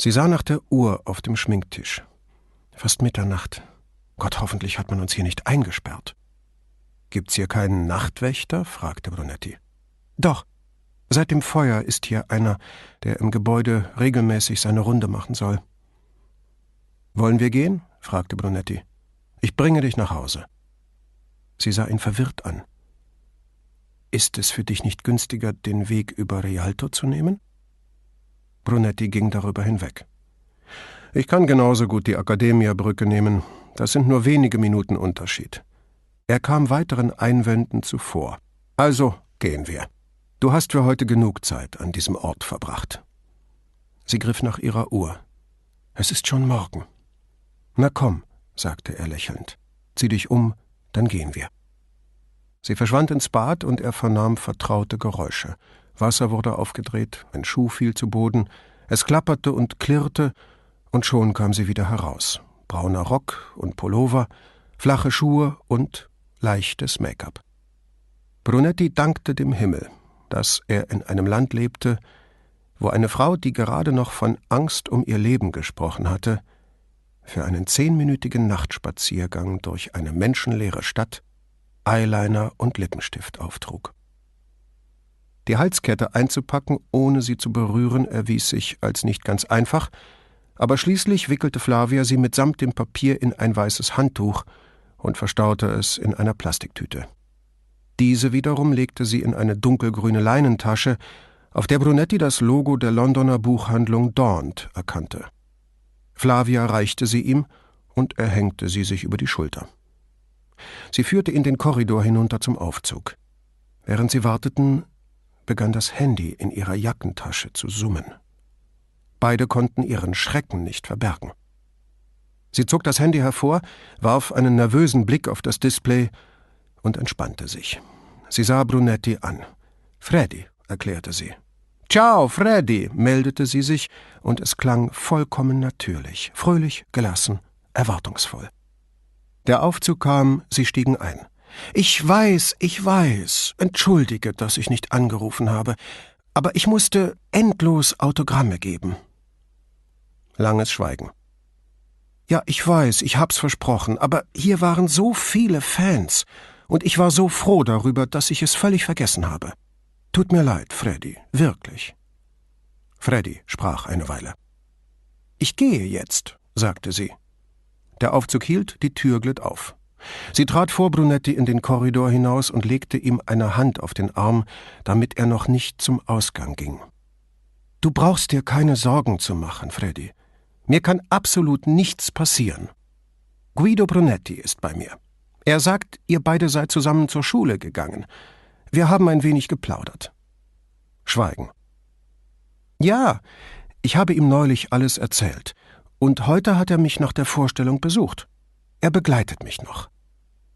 Sie sah nach der Uhr auf dem Schminktisch. Fast Mitternacht. Gott, hoffentlich hat man uns hier nicht eingesperrt. Gibt's hier keinen Nachtwächter? fragte Brunetti. Doch. Seit dem Feuer ist hier einer, der im Gebäude regelmäßig seine Runde machen soll. Wollen wir gehen? fragte Brunetti. Ich bringe dich nach Hause. Sie sah ihn verwirrt an. Ist es für dich nicht günstiger, den Weg über Rialto zu nehmen? Brunetti ging darüber hinweg. Ich kann genauso gut die Akademia-Brücke nehmen. Das sind nur wenige Minuten Unterschied. Er kam weiteren Einwänden zuvor. Also gehen wir. Du hast für heute genug Zeit an diesem Ort verbracht. Sie griff nach ihrer Uhr. Es ist schon morgen. Na komm, sagte er lächelnd. Zieh dich um, dann gehen wir. Sie verschwand ins Bad und er vernahm vertraute Geräusche. Wasser wurde aufgedreht, ein Schuh fiel zu Boden, es klapperte und klirrte, und schon kam sie wieder heraus. Brauner Rock und Pullover, flache Schuhe und leichtes Make-up. Brunetti dankte dem Himmel, dass er in einem Land lebte, wo eine Frau, die gerade noch von Angst um ihr Leben gesprochen hatte, für einen zehnminütigen Nachtspaziergang durch eine menschenleere Stadt Eyeliner und Lippenstift auftrug. Die Halskette einzupacken, ohne sie zu berühren, erwies sich als nicht ganz einfach, aber schließlich wickelte Flavia sie mitsamt dem Papier in ein weißes Handtuch und verstaute es in einer Plastiktüte. Diese wiederum legte sie in eine dunkelgrüne Leinentasche, auf der Brunetti das Logo der Londoner Buchhandlung Daunt erkannte. Flavia reichte sie ihm, und er hängte sie sich über die Schulter. Sie führte ihn den Korridor hinunter zum Aufzug. Während sie warteten, begann das Handy in ihrer Jackentasche zu summen. Beide konnten ihren Schrecken nicht verbergen. Sie zog das Handy hervor, warf einen nervösen Blick auf das Display und entspannte sich. Sie sah Brunetti an. Freddy, erklärte sie. Ciao, Freddy, meldete sie sich, und es klang vollkommen natürlich, fröhlich, gelassen, erwartungsvoll. Der Aufzug kam, sie stiegen ein. Ich weiß, ich weiß. Entschuldige, dass ich nicht angerufen habe, aber ich musste endlos Autogramme geben. Langes Schweigen. Ja, ich weiß, ich hab's versprochen, aber hier waren so viele Fans, und ich war so froh darüber, dass ich es völlig vergessen habe. Tut mir leid, Freddy, wirklich. Freddy sprach eine Weile. Ich gehe jetzt, sagte sie. Der Aufzug hielt, die Tür glitt auf. Sie trat vor Brunetti in den Korridor hinaus und legte ihm eine Hand auf den Arm, damit er noch nicht zum Ausgang ging. Du brauchst dir keine Sorgen zu machen, Freddy. Mir kann absolut nichts passieren. Guido Brunetti ist bei mir. Er sagt, ihr beide seid zusammen zur Schule gegangen. Wir haben ein wenig geplaudert. Schweigen. Ja, ich habe ihm neulich alles erzählt, und heute hat er mich nach der Vorstellung besucht. Er begleitet mich noch.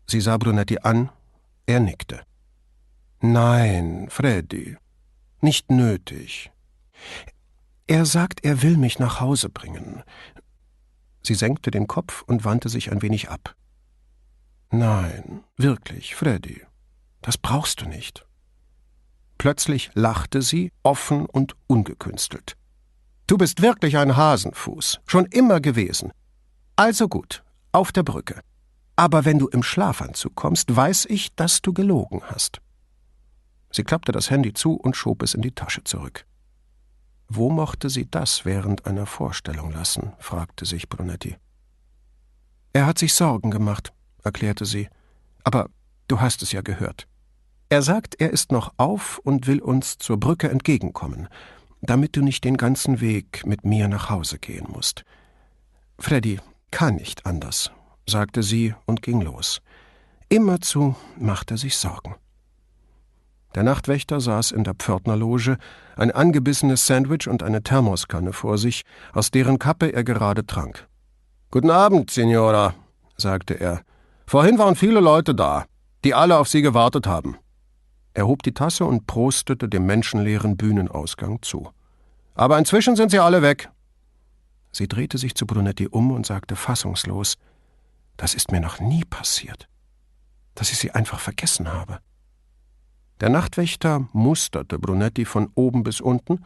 Sie sah Brunetti an, er nickte. Nein, Freddy, nicht nötig. Er sagt, er will mich nach Hause bringen. Sie senkte den Kopf und wandte sich ein wenig ab. Nein, wirklich, Freddy, das brauchst du nicht. Plötzlich lachte sie, offen und ungekünstelt. Du bist wirklich ein Hasenfuß, schon immer gewesen. Also gut, auf der Brücke. Aber wenn du im Schlafanzug kommst, weiß ich, dass du gelogen hast. Sie klappte das Handy zu und schob es in die Tasche zurück. Wo mochte sie das während einer Vorstellung lassen? fragte sich Brunetti. Er hat sich Sorgen gemacht, erklärte sie. Aber du hast es ja gehört. Er sagt, er ist noch auf und will uns zur Brücke entgegenkommen, damit du nicht den ganzen Weg mit mir nach Hause gehen musst. Freddy kann nicht anders, sagte sie und ging los. Immerzu macht er sich Sorgen. Der Nachtwächter saß in der Pförtnerloge, ein angebissenes Sandwich und eine Thermoskanne vor sich, aus deren Kappe er gerade trank. Guten Abend, Signora, sagte er. Vorhin waren viele Leute da, die alle auf Sie gewartet haben. Er hob die Tasse und prostete dem menschenleeren Bühnenausgang zu. Aber inzwischen sind sie alle weg. Sie drehte sich zu Brunetti um und sagte fassungslos Das ist mir noch nie passiert, dass ich sie einfach vergessen habe. Der Nachtwächter musterte Brunetti von oben bis unten,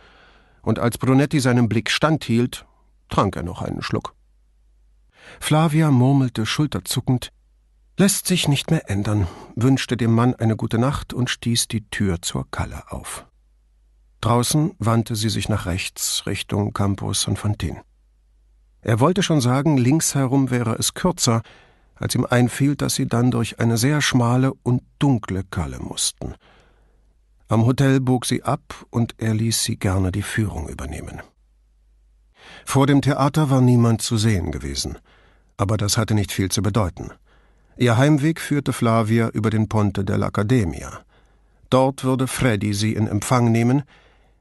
und als Brunetti seinen Blick standhielt, trank er noch einen Schluck. Flavia murmelte schulterzuckend, lässt sich nicht mehr ändern, wünschte dem Mann eine gute Nacht und stieß die Tür zur Kalle auf. Draußen wandte sie sich nach rechts Richtung Campus San Fantin. Er wollte schon sagen, links herum wäre es kürzer, als ihm einfiel, dass sie dann durch eine sehr schmale und dunkle Kalle mussten. Am Hotel bog sie ab und er ließ sie gerne die Führung übernehmen. Vor dem Theater war niemand zu sehen gewesen, aber das hatte nicht viel zu bedeuten. Ihr Heimweg führte Flavia über den Ponte dell'Accademia. Dort würde Freddy sie in Empfang nehmen,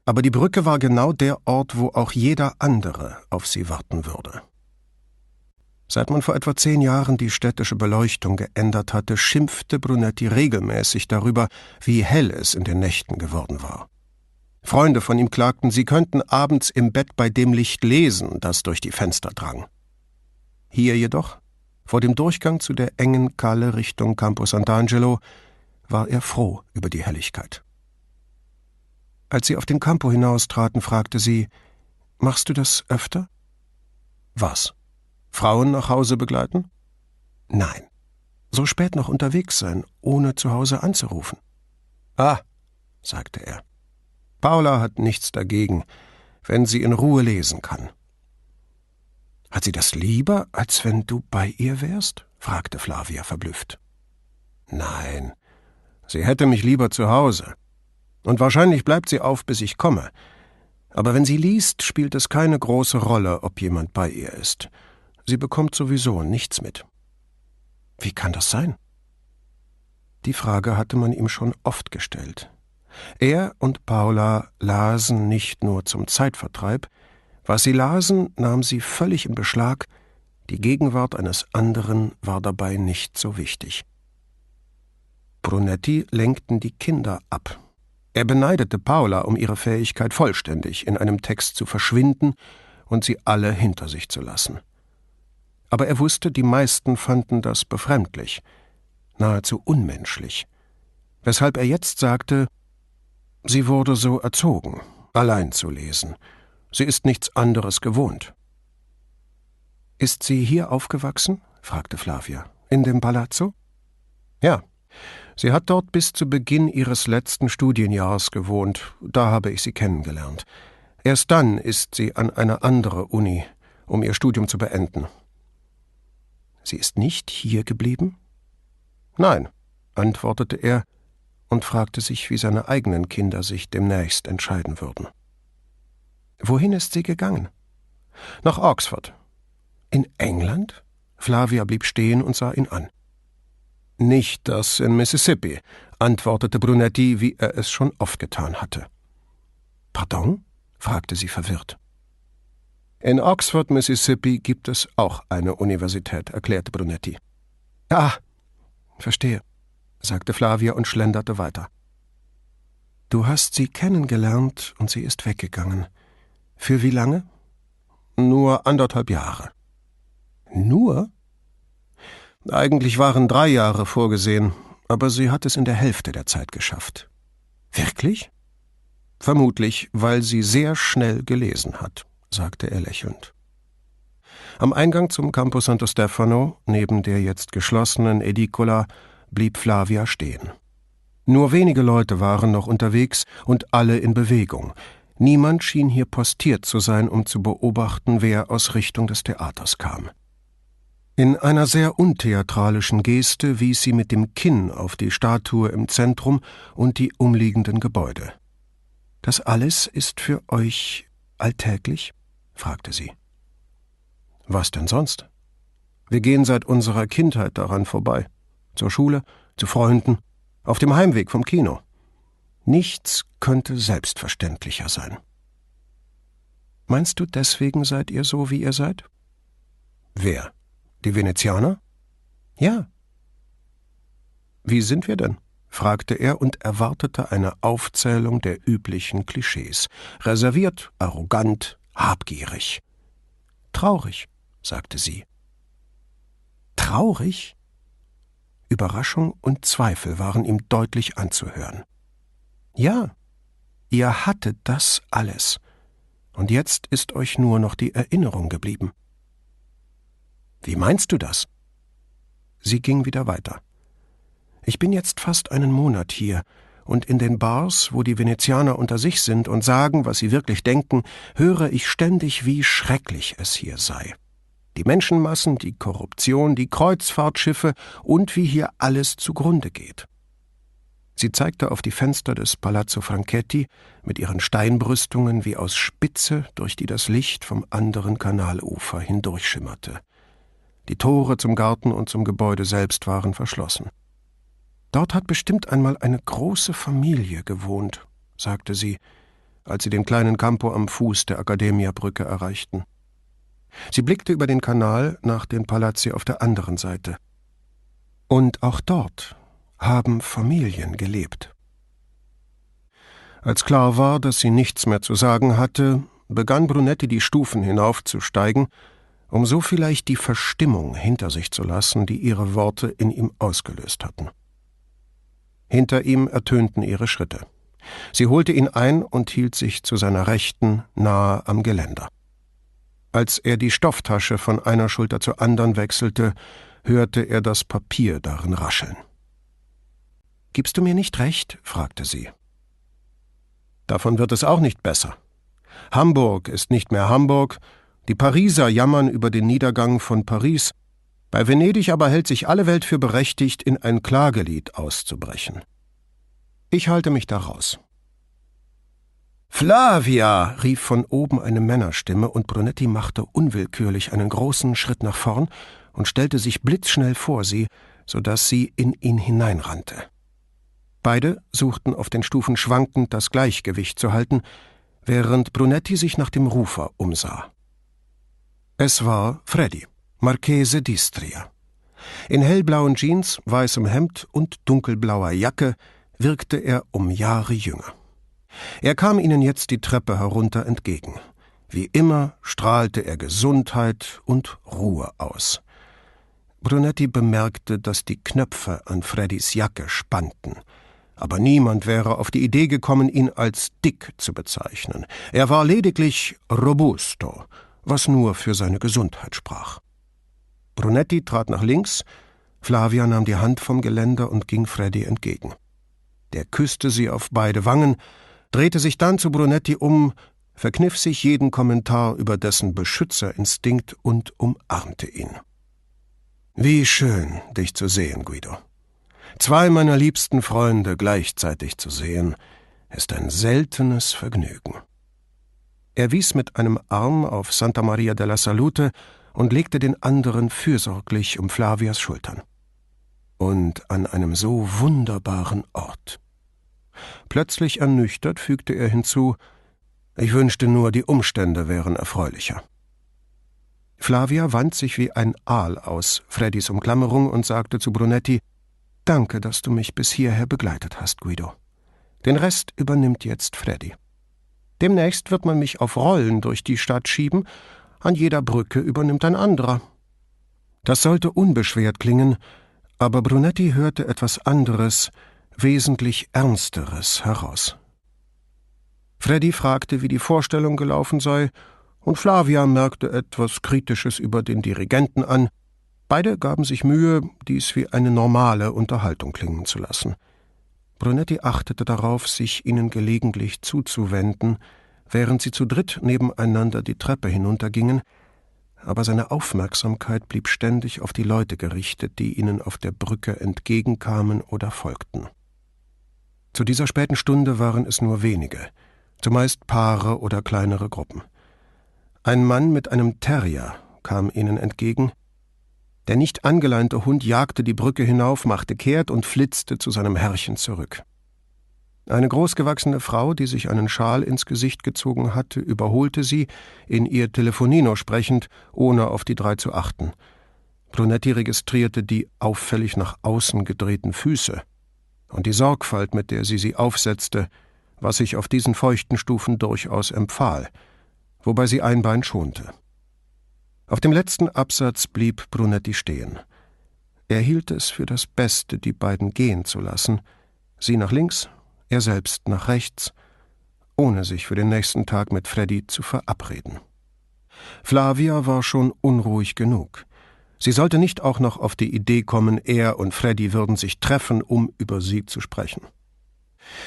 aber die Brücke war genau der Ort, wo auch jeder andere auf sie warten würde. Seit man vor etwa zehn Jahren die städtische Beleuchtung geändert hatte, schimpfte Brunetti regelmäßig darüber, wie hell es in den Nächten geworden war. Freunde von ihm klagten, sie könnten abends im Bett bei dem Licht lesen, das durch die Fenster drang. Hier jedoch, vor dem Durchgang zu der engen Kalle Richtung Campo Sant'Angelo, war er froh über die Helligkeit. Als sie auf den Campo hinaustraten, fragte sie, Machst du das öfter? Was? Frauen nach Hause begleiten? Nein. So spät noch unterwegs sein, ohne zu Hause anzurufen. Ah, sagte er. Paula hat nichts dagegen, wenn sie in Ruhe lesen kann. Hat sie das lieber, als wenn du bei ihr wärst? fragte Flavia verblüfft. Nein, sie hätte mich lieber zu Hause. Und wahrscheinlich bleibt sie auf, bis ich komme. Aber wenn sie liest, spielt es keine große Rolle, ob jemand bei ihr ist. Sie bekommt sowieso nichts mit. Wie kann das sein? Die Frage hatte man ihm schon oft gestellt. Er und Paula lasen nicht nur zum Zeitvertreib, was sie lasen, nahm sie völlig in Beschlag, die Gegenwart eines anderen war dabei nicht so wichtig. Brunetti lenkten die Kinder ab. Er beneidete Paula um ihre Fähigkeit, vollständig in einem Text zu verschwinden und sie alle hinter sich zu lassen aber er wusste, die meisten fanden das befremdlich, nahezu unmenschlich, weshalb er jetzt sagte, sie wurde so erzogen, allein zu lesen, sie ist nichts anderes gewohnt. Ist sie hier aufgewachsen? fragte Flavia. In dem Palazzo? Ja. Sie hat dort bis zu Beginn ihres letzten Studienjahres gewohnt, da habe ich sie kennengelernt. Erst dann ist sie an eine andere Uni, um ihr Studium zu beenden. Sie ist nicht hier geblieben? Nein, antwortete er und fragte sich, wie seine eigenen Kinder sich demnächst entscheiden würden. Wohin ist sie gegangen? Nach Oxford. In England? Flavia blieb stehen und sah ihn an. Nicht das in Mississippi, antwortete Brunetti, wie er es schon oft getan hatte. Pardon? fragte sie verwirrt. In Oxford, Mississippi gibt es auch eine Universität, erklärte Brunetti. Ah, verstehe, sagte Flavia und schlenderte weiter. Du hast sie kennengelernt und sie ist weggegangen. Für wie lange? Nur anderthalb Jahre. Nur? Eigentlich waren drei Jahre vorgesehen, aber sie hat es in der Hälfte der Zeit geschafft. Wirklich? Vermutlich, weil sie sehr schnell gelesen hat sagte er lächelnd. Am Eingang zum Campo Santo Stefano, neben der jetzt geschlossenen Edicola, blieb Flavia stehen. Nur wenige Leute waren noch unterwegs und alle in Bewegung. Niemand schien hier postiert zu sein, um zu beobachten, wer aus Richtung des Theaters kam. In einer sehr untheatralischen Geste wies sie mit dem Kinn auf die Statue im Zentrum und die umliegenden Gebäude. Das alles ist für euch alltäglich? fragte sie. Was denn sonst? Wir gehen seit unserer Kindheit daran vorbei. Zur Schule, zu Freunden, auf dem Heimweg vom Kino. Nichts könnte selbstverständlicher sein. Meinst du, deswegen seid ihr so, wie ihr seid? Wer? Die Venezianer? Ja. Wie sind wir denn? fragte er und erwartete eine Aufzählung der üblichen Klischees. Reserviert, arrogant, habgierig. Traurig, sagte sie. Traurig? Überraschung und Zweifel waren ihm deutlich anzuhören. Ja, ihr hattet das alles. und jetzt ist euch nur noch die Erinnerung geblieben. Wie meinst du das? Sie ging wieder weiter. Ich bin jetzt fast einen Monat hier, und in den Bars, wo die Venezianer unter sich sind und sagen, was sie wirklich denken, höre ich ständig, wie schrecklich es hier sei. Die Menschenmassen, die Korruption, die Kreuzfahrtschiffe und wie hier alles zugrunde geht. Sie zeigte auf die Fenster des Palazzo Franchetti mit ihren Steinbrüstungen wie aus Spitze, durch die das Licht vom anderen Kanalufer hindurchschimmerte. Die Tore zum Garten und zum Gebäude selbst waren verschlossen. Dort hat bestimmt einmal eine große Familie gewohnt, sagte sie, als sie den kleinen Campo am Fuß der Akademia-Brücke erreichten. Sie blickte über den Kanal nach den Palazzi auf der anderen Seite. Und auch dort haben Familien gelebt. Als klar war, dass sie nichts mehr zu sagen hatte, begann Brunetti die Stufen hinaufzusteigen, um so vielleicht die Verstimmung hinter sich zu lassen, die ihre Worte in ihm ausgelöst hatten. Hinter ihm ertönten ihre Schritte. Sie holte ihn ein und hielt sich zu seiner Rechten nahe am Geländer. Als er die Stofftasche von einer Schulter zur anderen wechselte, hörte er das Papier darin rascheln. Gibst du mir nicht recht? fragte sie. Davon wird es auch nicht besser. Hamburg ist nicht mehr Hamburg, die Pariser jammern über den Niedergang von Paris, bei Venedig aber hält sich alle Welt für berechtigt, in ein Klagelied auszubrechen. Ich halte mich daraus. Flavia! rief von oben eine Männerstimme, und Brunetti machte unwillkürlich einen großen Schritt nach vorn und stellte sich blitzschnell vor sie, so dass sie in ihn hineinrannte. Beide suchten auf den Stufen schwankend das Gleichgewicht zu halten, während Brunetti sich nach dem Rufer umsah. Es war Freddy. Marchese d'Istria. In hellblauen Jeans, weißem Hemd und dunkelblauer Jacke wirkte er um Jahre jünger. Er kam ihnen jetzt die Treppe herunter entgegen. Wie immer strahlte er Gesundheit und Ruhe aus. Brunetti bemerkte, dass die Knöpfe an Freddys Jacke spannten. Aber niemand wäre auf die Idee gekommen, ihn als dick zu bezeichnen. Er war lediglich robusto, was nur für seine Gesundheit sprach. Brunetti trat nach links, Flavia nahm die Hand vom Geländer und ging Freddy entgegen. Der küsste sie auf beide Wangen, drehte sich dann zu Brunetti um, verkniff sich jeden Kommentar über dessen Beschützerinstinkt und umarmte ihn. Wie schön, dich zu sehen, Guido. Zwei meiner liebsten Freunde gleichzeitig zu sehen, ist ein seltenes Vergnügen. Er wies mit einem Arm auf Santa Maria della Salute und legte den anderen fürsorglich um Flavias Schultern. Und an einem so wunderbaren Ort. Plötzlich ernüchtert fügte er hinzu, ich wünschte nur, die Umstände wären erfreulicher. Flavia wand sich wie ein Aal aus Freddys Umklammerung und sagte zu Brunetti, Danke, dass du mich bis hierher begleitet hast, Guido. Den Rest übernimmt jetzt Freddy. Demnächst wird man mich auf Rollen durch die Stadt schieben an jeder Brücke übernimmt ein anderer. Das sollte unbeschwert klingen, aber Brunetti hörte etwas anderes, wesentlich Ernsteres heraus. Freddy fragte, wie die Vorstellung gelaufen sei, und Flavia merkte etwas Kritisches über den Dirigenten an. Beide gaben sich Mühe, dies wie eine normale Unterhaltung klingen zu lassen. Brunetti achtete darauf, sich ihnen gelegentlich zuzuwenden, während sie zu dritt nebeneinander die Treppe hinuntergingen, aber seine Aufmerksamkeit blieb ständig auf die Leute gerichtet, die ihnen auf der Brücke entgegenkamen oder folgten. Zu dieser späten Stunde waren es nur wenige, zumeist Paare oder kleinere Gruppen. Ein Mann mit einem Terrier kam ihnen entgegen, der nicht angeleinte Hund jagte die Brücke hinauf, machte kehrt und flitzte zu seinem Herrchen zurück. Eine großgewachsene Frau, die sich einen Schal ins Gesicht gezogen hatte, überholte sie, in ihr Telefonino sprechend, ohne auf die drei zu achten. Brunetti registrierte die auffällig nach außen gedrehten Füße und die Sorgfalt, mit der sie sie aufsetzte, was sich auf diesen feuchten Stufen durchaus empfahl, wobei sie ein Bein schonte. Auf dem letzten Absatz blieb Brunetti stehen. Er hielt es für das Beste, die beiden gehen zu lassen, sie nach links, er selbst nach rechts, ohne sich für den nächsten Tag mit Freddy zu verabreden. Flavia war schon unruhig genug. Sie sollte nicht auch noch auf die Idee kommen, er und Freddy würden sich treffen, um über sie zu sprechen.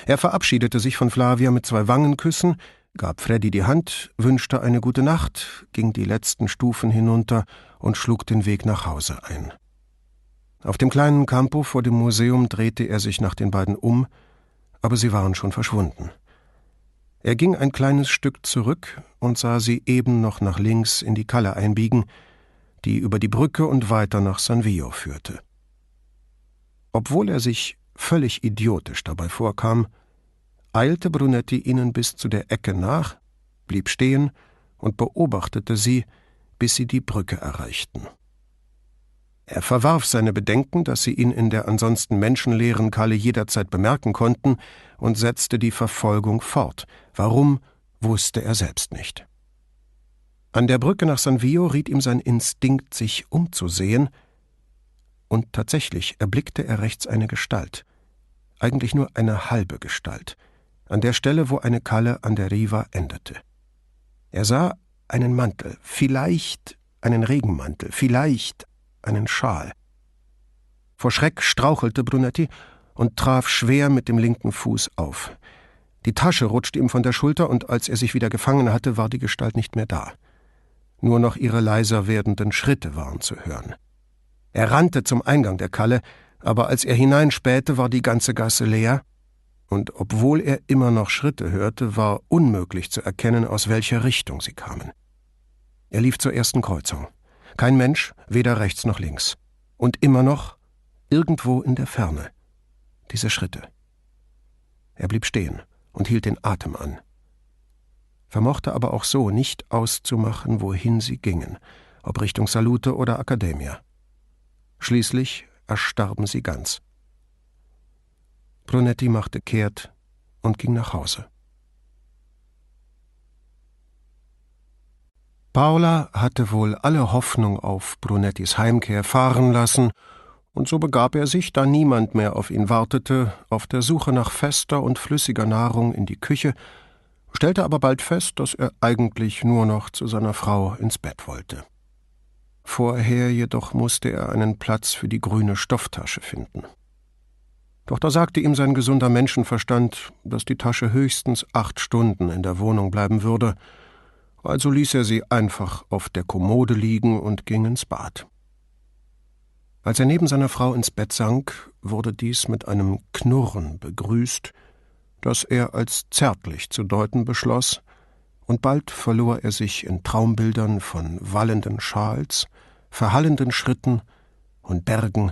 Er verabschiedete sich von Flavia mit zwei Wangenküssen, gab Freddy die Hand, wünschte eine gute Nacht, ging die letzten Stufen hinunter und schlug den Weg nach Hause ein. Auf dem kleinen Campo vor dem Museum drehte er sich nach den beiden um, aber sie waren schon verschwunden. Er ging ein kleines Stück zurück und sah sie eben noch nach links in die Kalle einbiegen, die über die Brücke und weiter nach San Vio führte. Obwohl er sich völlig idiotisch dabei vorkam, eilte Brunetti ihnen bis zu der Ecke nach, blieb stehen und beobachtete sie, bis sie die Brücke erreichten. Er verwarf seine Bedenken, dass sie ihn in der ansonsten menschenleeren Kalle jederzeit bemerken konnten, und setzte die Verfolgung fort. Warum, wusste er selbst nicht. An der Brücke nach San Vio riet ihm sein Instinkt, sich umzusehen, und tatsächlich erblickte er rechts eine Gestalt, eigentlich nur eine halbe Gestalt, an der Stelle, wo eine Kalle an der Riva endete. Er sah einen Mantel, vielleicht einen Regenmantel, vielleicht einen Schal. Vor Schreck strauchelte Brunetti und traf schwer mit dem linken Fuß auf. Die Tasche rutschte ihm von der Schulter, und als er sich wieder gefangen hatte, war die Gestalt nicht mehr da. Nur noch ihre leiser werdenden Schritte waren zu hören. Er rannte zum Eingang der Kalle, aber als er hineinspähte, war die ganze Gasse leer, und obwohl er immer noch Schritte hörte, war unmöglich zu erkennen, aus welcher Richtung sie kamen. Er lief zur ersten Kreuzung. Kein Mensch, weder rechts noch links. Und immer noch, irgendwo in der Ferne, diese Schritte. Er blieb stehen und hielt den Atem an, vermochte aber auch so nicht auszumachen, wohin sie gingen, ob Richtung Salute oder Academia. Schließlich erstarben sie ganz. Brunetti machte kehrt und ging nach Hause. Paula hatte wohl alle Hoffnung auf Brunettis Heimkehr fahren lassen, und so begab er sich, da niemand mehr auf ihn wartete, auf der Suche nach fester und flüssiger Nahrung in die Küche, stellte aber bald fest, dass er eigentlich nur noch zu seiner Frau ins Bett wollte. Vorher jedoch musste er einen Platz für die grüne Stofftasche finden. Doch da sagte ihm sein gesunder Menschenverstand, dass die Tasche höchstens acht Stunden in der Wohnung bleiben würde, also ließ er sie einfach auf der Kommode liegen und ging ins Bad. Als er neben seiner Frau ins Bett sank, wurde dies mit einem Knurren begrüßt, das er als zärtlich zu deuten beschloss, und bald verlor er sich in Traumbildern von wallenden Schals, verhallenden Schritten und Bergen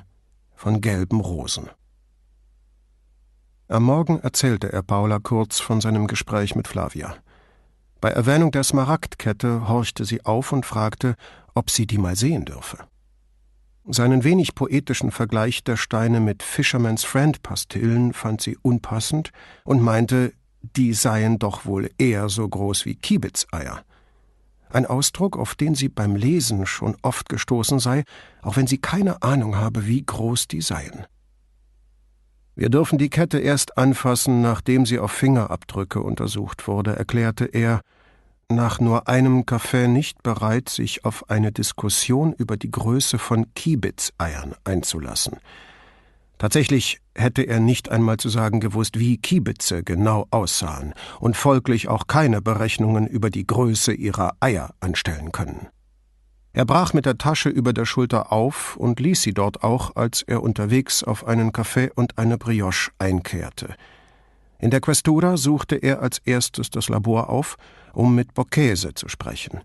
von gelben Rosen. Am Morgen erzählte er Paula kurz von seinem Gespräch mit Flavia. Bei Erwähnung der Smaragdkette horchte sie auf und fragte, ob sie die mal sehen dürfe. Seinen wenig poetischen Vergleich der Steine mit Fisherman's Friend Pastillen fand sie unpassend und meinte, die seien doch wohl eher so groß wie Kiebitzeier. Ein Ausdruck, auf den sie beim Lesen schon oft gestoßen sei, auch wenn sie keine Ahnung habe, wie groß die seien. Wir dürfen die Kette erst anfassen, nachdem sie auf Fingerabdrücke untersucht wurde, erklärte er, nach nur einem Kaffee nicht bereit, sich auf eine Diskussion über die Größe von Kiebitzeiern einzulassen. Tatsächlich hätte er nicht einmal zu sagen gewusst, wie Kiebitze genau aussahen und folglich auch keine Berechnungen über die Größe ihrer Eier anstellen können. Er brach mit der Tasche über der Schulter auf und ließ sie dort auch, als er unterwegs auf einen Kaffee und eine Brioche einkehrte. In der Questura suchte er als erstes das Labor auf, um mit Borghese zu sprechen.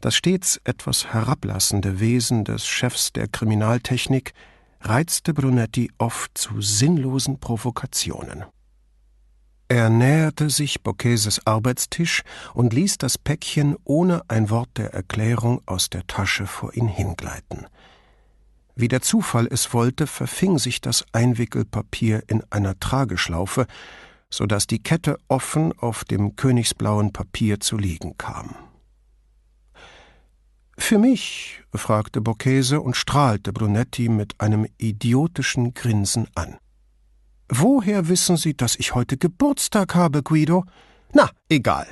Das stets etwas herablassende Wesen des Chefs der Kriminaltechnik reizte Brunetti oft zu sinnlosen Provokationen. Er näherte sich Boccheses Arbeitstisch und ließ das Päckchen ohne ein Wort der Erklärung aus der Tasche vor ihn hingleiten. Wie der Zufall es wollte, verfing sich das Einwickelpapier in einer Trageschlaufe, so dass die Kette offen auf dem königsblauen Papier zu liegen kam. Für mich? fragte Bocchese und strahlte Brunetti mit einem idiotischen Grinsen an. Woher wissen Sie, dass ich heute Geburtstag habe, Guido? Na, egal.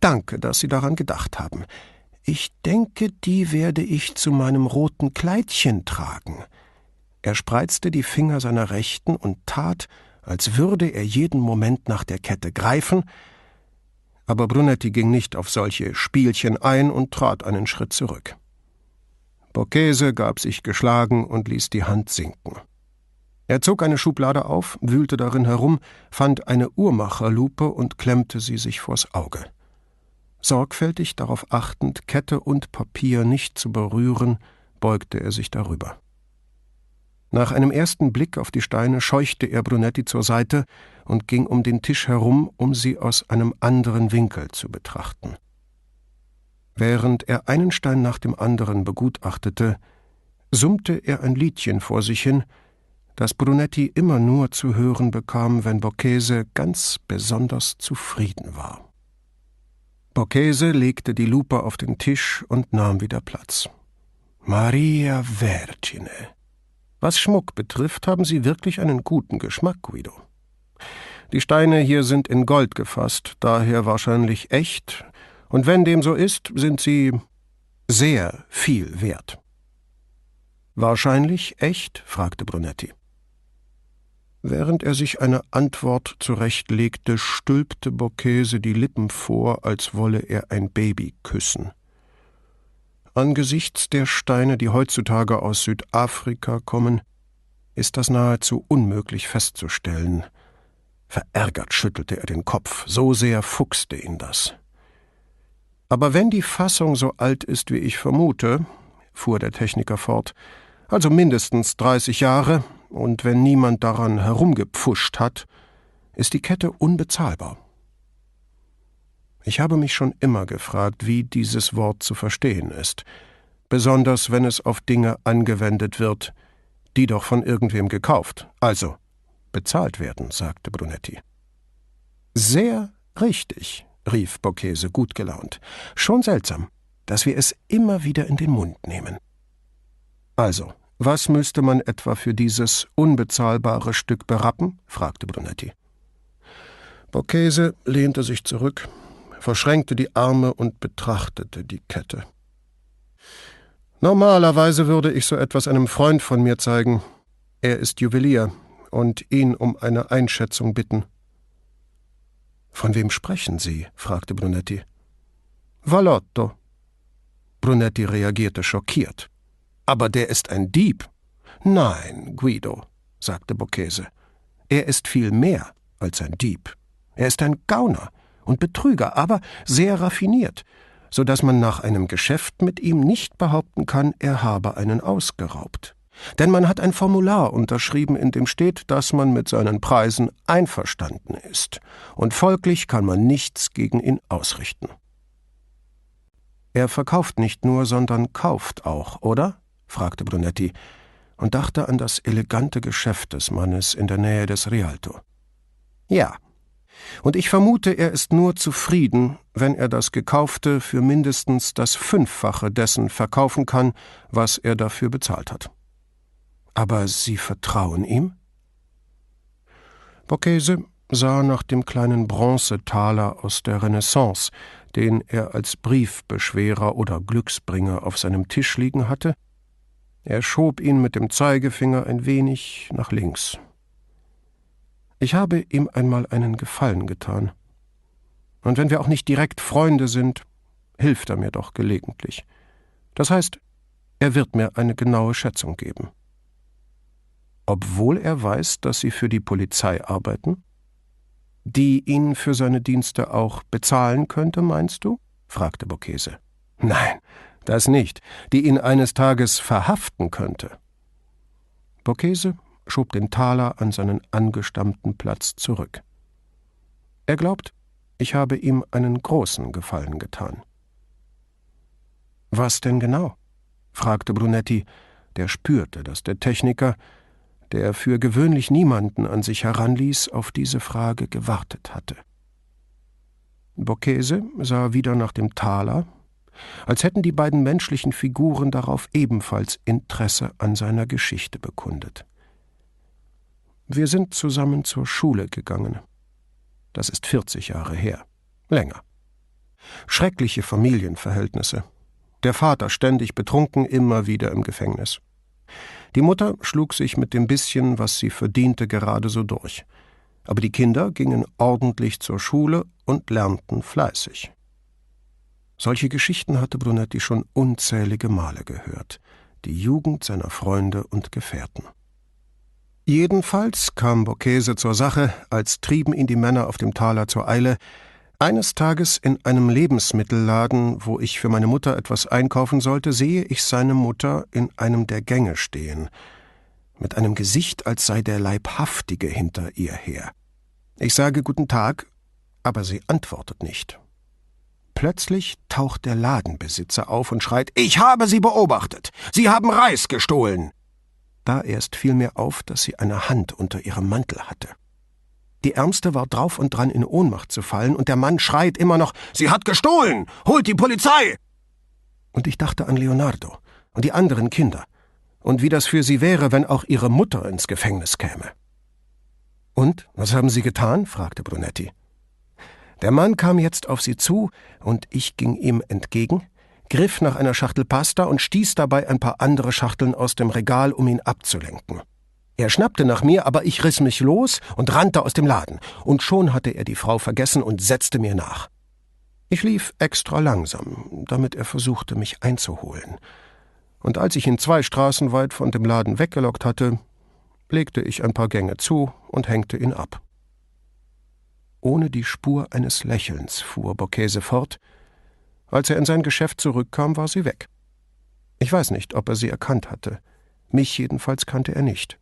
Danke, dass Sie daran gedacht haben. Ich denke, die werde ich zu meinem roten Kleidchen tragen. Er spreizte die Finger seiner Rechten und tat, als würde er jeden Moment nach der Kette greifen, aber Brunetti ging nicht auf solche Spielchen ein und trat einen Schritt zurück. Borghese gab sich geschlagen und ließ die Hand sinken. Er zog eine Schublade auf, wühlte darin herum, fand eine Uhrmacherlupe und klemmte sie sich vors Auge. Sorgfältig darauf achtend, Kette und Papier nicht zu berühren, beugte er sich darüber. Nach einem ersten Blick auf die Steine scheuchte er Brunetti zur Seite und ging um den Tisch herum, um sie aus einem anderen Winkel zu betrachten. Während er einen Stein nach dem anderen begutachtete, summte er ein Liedchen vor sich hin, das Brunetti immer nur zu hören bekam, wenn Borghese ganz besonders zufrieden war. Borghese legte die Lupe auf den Tisch und nahm wieder Platz. Maria Vergine, was Schmuck betrifft, haben Sie wirklich einen guten Geschmack, Guido. Die Steine hier sind in Gold gefasst, daher wahrscheinlich echt, und wenn dem so ist, sind sie sehr viel wert. Wahrscheinlich echt? fragte Brunetti. Während er sich eine Antwort zurechtlegte, stülpte Borghese die Lippen vor, als wolle er ein Baby küssen. Angesichts der Steine, die heutzutage aus Südafrika kommen, ist das nahezu unmöglich festzustellen. Verärgert schüttelte er den Kopf, so sehr fuchste ihn das. Aber wenn die Fassung so alt ist, wie ich vermute, fuhr der Techniker fort, also mindestens dreißig Jahre, und wenn niemand daran herumgepfuscht hat, ist die Kette unbezahlbar. Ich habe mich schon immer gefragt, wie dieses Wort zu verstehen ist, besonders wenn es auf Dinge angewendet wird, die doch von irgendwem gekauft, also bezahlt werden, sagte Brunetti. Sehr richtig, rief Borghese gut gelaunt. Schon seltsam, dass wir es immer wieder in den Mund nehmen. Also, was müsste man etwa für dieses unbezahlbare Stück berappen? fragte Brunetti. Borghese lehnte sich zurück, verschränkte die Arme und betrachtete die Kette. Normalerweise würde ich so etwas einem Freund von mir zeigen. Er ist Juwelier und ihn um eine Einschätzung bitten. Von wem sprechen Sie? fragte Brunetti. Valotto. Brunetti reagierte schockiert. Aber der ist ein Dieb. Nein, Guido, sagte Borghese. Er ist viel mehr als ein Dieb. Er ist ein Gauner und Betrüger, aber sehr raffiniert, so dass man nach einem Geschäft mit ihm nicht behaupten kann, er habe einen ausgeraubt. Denn man hat ein Formular unterschrieben, in dem steht, dass man mit seinen Preisen einverstanden ist, und folglich kann man nichts gegen ihn ausrichten. Er verkauft nicht nur, sondern kauft auch, oder? Fragte Brunetti und dachte an das elegante Geschäft des Mannes in der Nähe des Rialto. Ja, und ich vermute, er ist nur zufrieden, wenn er das Gekaufte für mindestens das Fünffache dessen verkaufen kann, was er dafür bezahlt hat. Aber Sie vertrauen ihm? Borghese sah nach dem kleinen Bronzetaler aus der Renaissance, den er als Briefbeschwerer oder Glücksbringer auf seinem Tisch liegen hatte. Er schob ihn mit dem Zeigefinger ein wenig nach links. Ich habe ihm einmal einen Gefallen getan. Und wenn wir auch nicht direkt Freunde sind, hilft er mir doch gelegentlich. Das heißt, er wird mir eine genaue Schätzung geben. Obwohl er weiß, dass Sie für die Polizei arbeiten? Die ihn für seine Dienste auch bezahlen könnte, meinst du? fragte Borghese. Nein, das nicht, die ihn eines Tages verhaften könnte. Borghese schob den Taler an seinen angestammten Platz zurück. Er glaubt, ich habe ihm einen großen Gefallen getan. Was denn genau? fragte Brunetti, der spürte, dass der Techniker, der für gewöhnlich niemanden an sich heranließ, auf diese Frage gewartet hatte. Borghese sah wieder nach dem Taler, als hätten die beiden menschlichen Figuren darauf ebenfalls Interesse an seiner Geschichte bekundet. Wir sind zusammen zur Schule gegangen. Das ist 40 Jahre her. Länger. Schreckliche Familienverhältnisse. Der Vater ständig betrunken, immer wieder im Gefängnis. Die Mutter schlug sich mit dem bisschen, was sie verdiente, gerade so durch. Aber die Kinder gingen ordentlich zur Schule und lernten fleißig. Solche Geschichten hatte Brunetti schon unzählige Male gehört, die Jugend seiner Freunde und Gefährten. Jedenfalls kam Borghese zur Sache, als trieben ihn die Männer auf dem Taler zur Eile, eines Tages in einem Lebensmittelladen, wo ich für meine Mutter etwas einkaufen sollte, sehe ich seine Mutter in einem der Gänge stehen, mit einem Gesicht, als sei der Leibhaftige hinter ihr her. Ich sage Guten Tag, aber sie antwortet nicht. Plötzlich taucht der Ladenbesitzer auf und schreit Ich habe Sie beobachtet. Sie haben Reis gestohlen. Da erst fiel mir auf, dass sie eine Hand unter ihrem Mantel hatte. Die Ärmste war drauf und dran, in Ohnmacht zu fallen, und der Mann schreit immer noch Sie hat gestohlen. Holt die Polizei. Und ich dachte an Leonardo und die anderen Kinder, und wie das für sie wäre, wenn auch ihre Mutter ins Gefängnis käme. Und was haben Sie getan? fragte Brunetti. Der Mann kam jetzt auf sie zu, und ich ging ihm entgegen, griff nach einer Schachtel Pasta und stieß dabei ein paar andere Schachteln aus dem Regal, um ihn abzulenken. Er schnappte nach mir, aber ich riss mich los und rannte aus dem Laden, und schon hatte er die Frau vergessen und setzte mir nach. Ich lief extra langsam, damit er versuchte, mich einzuholen. Und als ich ihn zwei Straßen weit von dem Laden weggelockt hatte, legte ich ein paar Gänge zu und hängte ihn ab. Ohne die Spur eines Lächelns fuhr Borghese fort, als er in sein Geschäft zurückkam, war sie weg. Ich weiß nicht, ob er sie erkannt hatte. Mich jedenfalls kannte er nicht.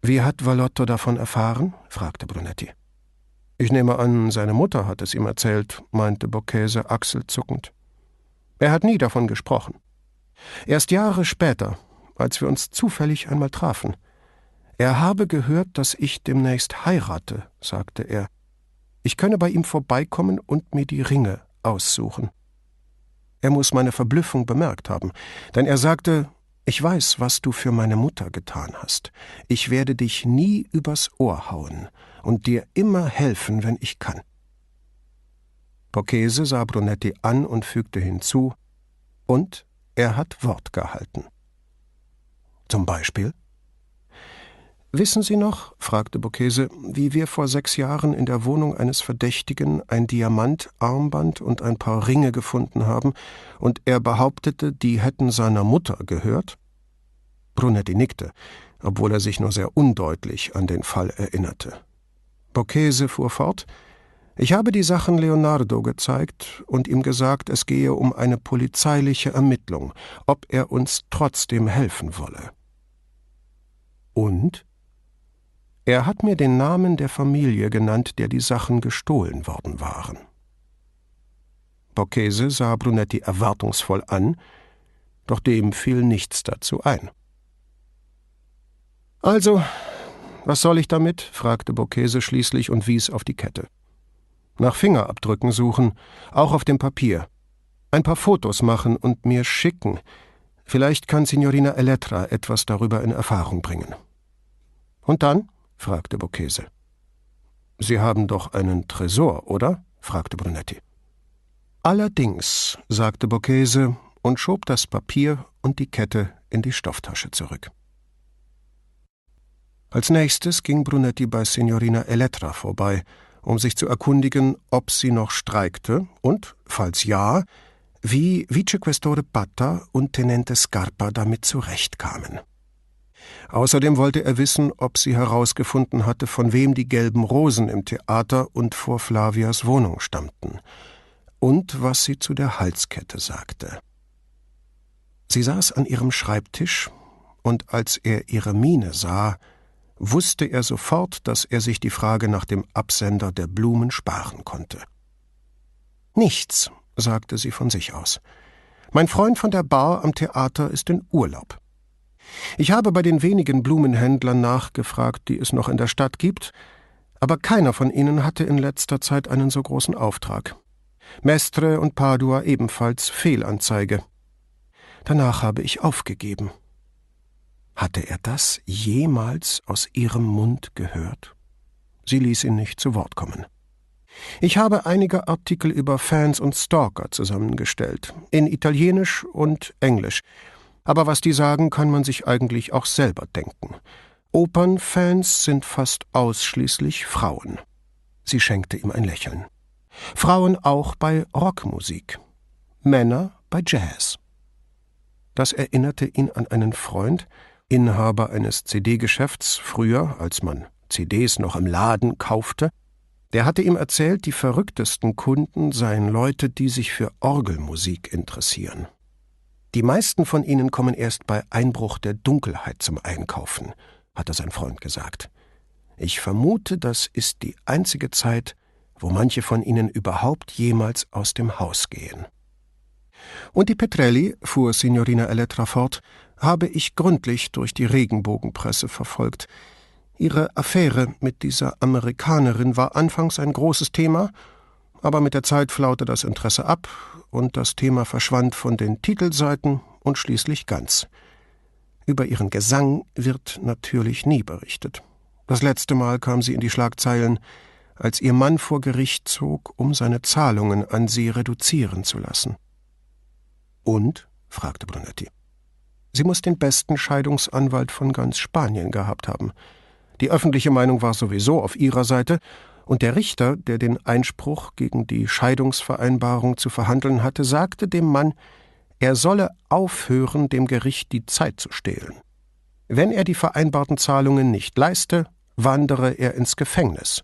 Wie hat Valotto davon erfahren? fragte Brunetti. Ich nehme an, seine Mutter hat es ihm erzählt, meinte Bocchese achselzuckend. Er hat nie davon gesprochen. Erst Jahre später, als wir uns zufällig einmal trafen. Er habe gehört, dass ich demnächst heirate, sagte er. Ich könne bei ihm vorbeikommen und mir die Ringe aussuchen. Er muss meine Verblüffung bemerkt haben, denn er sagte, ich weiß, was du für meine Mutter getan hast. Ich werde dich nie übers Ohr hauen und dir immer helfen, wenn ich kann. Borghese sah Brunetti an und fügte hinzu, und er hat Wort gehalten. Zum Beispiel? Wissen Sie noch, fragte Bocchese, wie wir vor sechs Jahren in der Wohnung eines Verdächtigen ein Diamant, Armband und ein paar Ringe gefunden haben, und er behauptete, die hätten seiner Mutter gehört? Brunetti nickte, obwohl er sich nur sehr undeutlich an den Fall erinnerte. Bocchese fuhr fort, ich habe die Sachen Leonardo gezeigt und ihm gesagt, es gehe um eine polizeiliche Ermittlung, ob er uns trotzdem helfen wolle. Und? Er hat mir den Namen der Familie genannt, der die Sachen gestohlen worden waren. Borghese sah Brunetti erwartungsvoll an, doch dem fiel nichts dazu ein. Also, was soll ich damit? fragte Borghese schließlich und wies auf die Kette. Nach Fingerabdrücken suchen, auch auf dem Papier. Ein paar Fotos machen und mir schicken. Vielleicht kann Signorina Elettra etwas darüber in Erfahrung bringen. Und dann? Fragte Bocchese. Sie haben doch einen Tresor, oder? fragte Brunetti. Allerdings, sagte Bocchese und schob das Papier und die Kette in die Stofftasche zurück. Als nächstes ging Brunetti bei Signorina Elettra vorbei, um sich zu erkundigen, ob sie noch streikte und, falls ja, wie Vicequestore Batta und Tenente Scarpa damit zurechtkamen. Außerdem wollte er wissen, ob sie herausgefunden hatte, von wem die gelben Rosen im Theater und vor Flavias Wohnung stammten, und was sie zu der Halskette sagte. Sie saß an ihrem Schreibtisch, und als er ihre Miene sah, wusste er sofort, dass er sich die Frage nach dem Absender der Blumen sparen konnte. Nichts, sagte sie von sich aus. Mein Freund von der Bar am Theater ist in Urlaub. Ich habe bei den wenigen Blumenhändlern nachgefragt, die es noch in der Stadt gibt, aber keiner von ihnen hatte in letzter Zeit einen so großen Auftrag. Mestre und Padua ebenfalls Fehlanzeige. Danach habe ich aufgegeben. Hatte er das jemals aus ihrem Mund gehört? Sie ließ ihn nicht zu Wort kommen. Ich habe einige Artikel über Fans und Stalker zusammengestellt, in Italienisch und Englisch. Aber was die sagen, kann man sich eigentlich auch selber denken. Opernfans sind fast ausschließlich Frauen. Sie schenkte ihm ein Lächeln. Frauen auch bei Rockmusik, Männer bei Jazz. Das erinnerte ihn an einen Freund, Inhaber eines CD-Geschäfts, früher, als man CDs noch im Laden kaufte, der hatte ihm erzählt, die verrücktesten Kunden seien Leute, die sich für Orgelmusik interessieren. Die meisten von ihnen kommen erst bei Einbruch der Dunkelheit zum Einkaufen, hatte sein Freund gesagt. Ich vermute, das ist die einzige Zeit, wo manche von ihnen überhaupt jemals aus dem Haus gehen. Und die Petrelli, fuhr Signorina Elettra fort, habe ich gründlich durch die Regenbogenpresse verfolgt. Ihre Affäre mit dieser Amerikanerin war anfangs ein großes Thema, aber mit der Zeit flaute das Interesse ab und das Thema verschwand von den Titelseiten und schließlich ganz. Über ihren Gesang wird natürlich nie berichtet. Das letzte Mal kam sie in die Schlagzeilen, als ihr Mann vor Gericht zog, um seine Zahlungen an sie reduzieren zu lassen. Und? fragte Brunetti. Sie muss den besten Scheidungsanwalt von ganz Spanien gehabt haben. Die öffentliche Meinung war sowieso auf ihrer Seite, und der Richter, der den Einspruch gegen die Scheidungsvereinbarung zu verhandeln hatte, sagte dem Mann, er solle aufhören, dem Gericht die Zeit zu stehlen. Wenn er die vereinbarten Zahlungen nicht leiste, wandere er ins Gefängnis.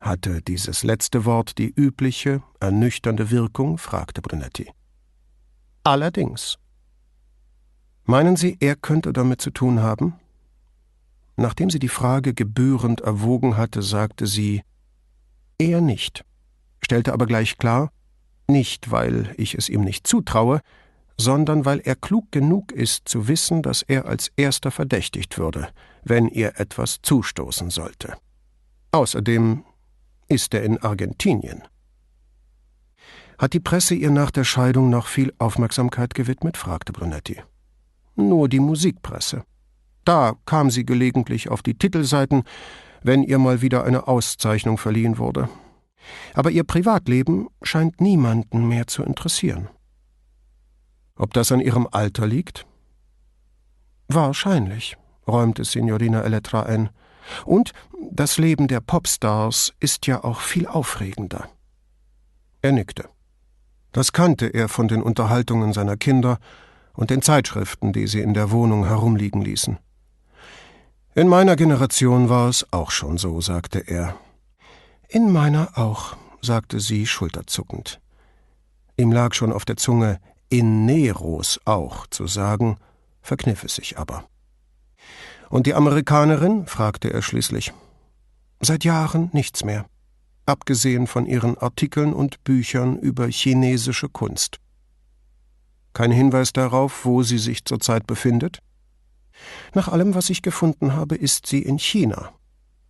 Hatte dieses letzte Wort die übliche, ernüchternde Wirkung? fragte Brunetti. Allerdings. Meinen Sie, er könnte damit zu tun haben? Nachdem sie die Frage gebührend erwogen hatte, sagte sie Er nicht, stellte aber gleich klar, nicht weil ich es ihm nicht zutraue, sondern weil er klug genug ist zu wissen, dass er als erster verdächtigt würde, wenn ihr etwas zustoßen sollte. Außerdem ist er in Argentinien. Hat die Presse ihr nach der Scheidung noch viel Aufmerksamkeit gewidmet? fragte Brunetti. Nur die Musikpresse. Da kam sie gelegentlich auf die Titelseiten, wenn ihr mal wieder eine Auszeichnung verliehen wurde. Aber ihr Privatleben scheint niemanden mehr zu interessieren. Ob das an ihrem Alter liegt? Wahrscheinlich, räumte Signorina Elettra ein. Und das Leben der Popstars ist ja auch viel aufregender. Er nickte. Das kannte er von den Unterhaltungen seiner Kinder und den Zeitschriften, die sie in der Wohnung herumliegen ließen. In meiner Generation war es auch schon so, sagte er. In meiner auch, sagte sie schulterzuckend. Ihm lag schon auf der Zunge, in Neros auch zu sagen, verkniff es sich aber. Und die Amerikanerin? fragte er schließlich. Seit Jahren nichts mehr abgesehen von ihren Artikeln und Büchern über chinesische Kunst. Kein Hinweis darauf, wo sie sich zurzeit befindet? Nach allem, was ich gefunden habe, ist sie in China.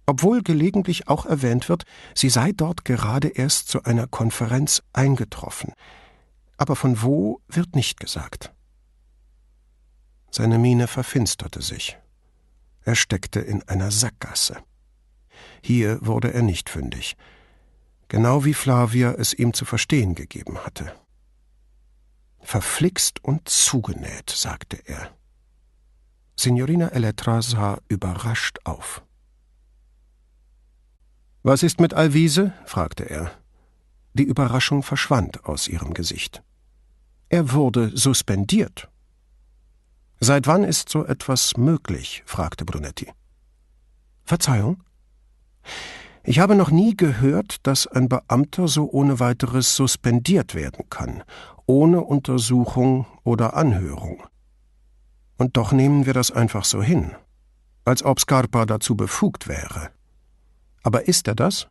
Obwohl gelegentlich auch erwähnt wird, sie sei dort gerade erst zu einer Konferenz eingetroffen. Aber von wo wird nicht gesagt. Seine Miene verfinsterte sich. Er steckte in einer Sackgasse. Hier wurde er nicht fündig genau wie Flavia es ihm zu verstehen gegeben hatte. Verflixt und zugenäht, sagte er. Signorina Elettra sah überrascht auf. Was ist mit Alvise? fragte er. Die Überraschung verschwand aus ihrem Gesicht. Er wurde suspendiert. Seit wann ist so etwas möglich? fragte Brunetti. Verzeihung? Ich habe noch nie gehört, dass ein Beamter so ohne weiteres suspendiert werden kann, ohne Untersuchung oder Anhörung. Und doch nehmen wir das einfach so hin, als ob Scarpa dazu befugt wäre. Aber ist er das?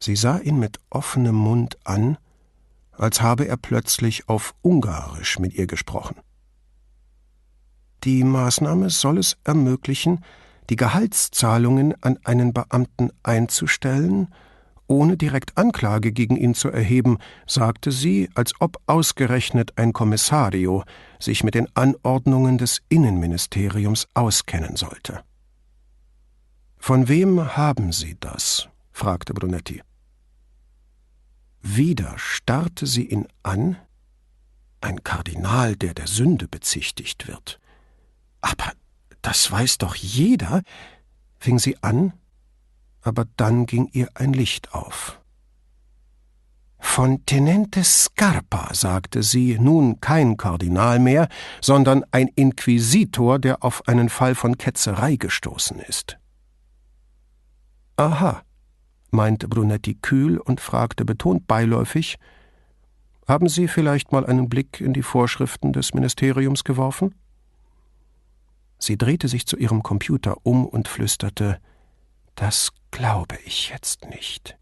Sie sah ihn mit offenem Mund an, als habe er plötzlich auf Ungarisch mit ihr gesprochen. Die Maßnahme soll es ermöglichen, die Gehaltszahlungen an einen Beamten einzustellen, ohne direkt Anklage gegen ihn zu erheben, sagte sie, als ob ausgerechnet ein Kommissario sich mit den Anordnungen des Innenministeriums auskennen sollte. Von wem haben Sie das? fragte Brunetti. Wieder starrte sie ihn an. Ein Kardinal, der der Sünde bezichtigt wird. Aber das weiß doch jeder, fing sie an, aber dann ging ihr ein Licht auf. Von Tenente Scarpa, sagte sie, nun kein Kardinal mehr, sondern ein Inquisitor, der auf einen Fall von Ketzerei gestoßen ist. Aha, meinte Brunetti kühl und fragte betont beiläufig Haben Sie vielleicht mal einen Blick in die Vorschriften des Ministeriums geworfen? Sie drehte sich zu ihrem Computer um und flüsterte Das glaube ich jetzt nicht.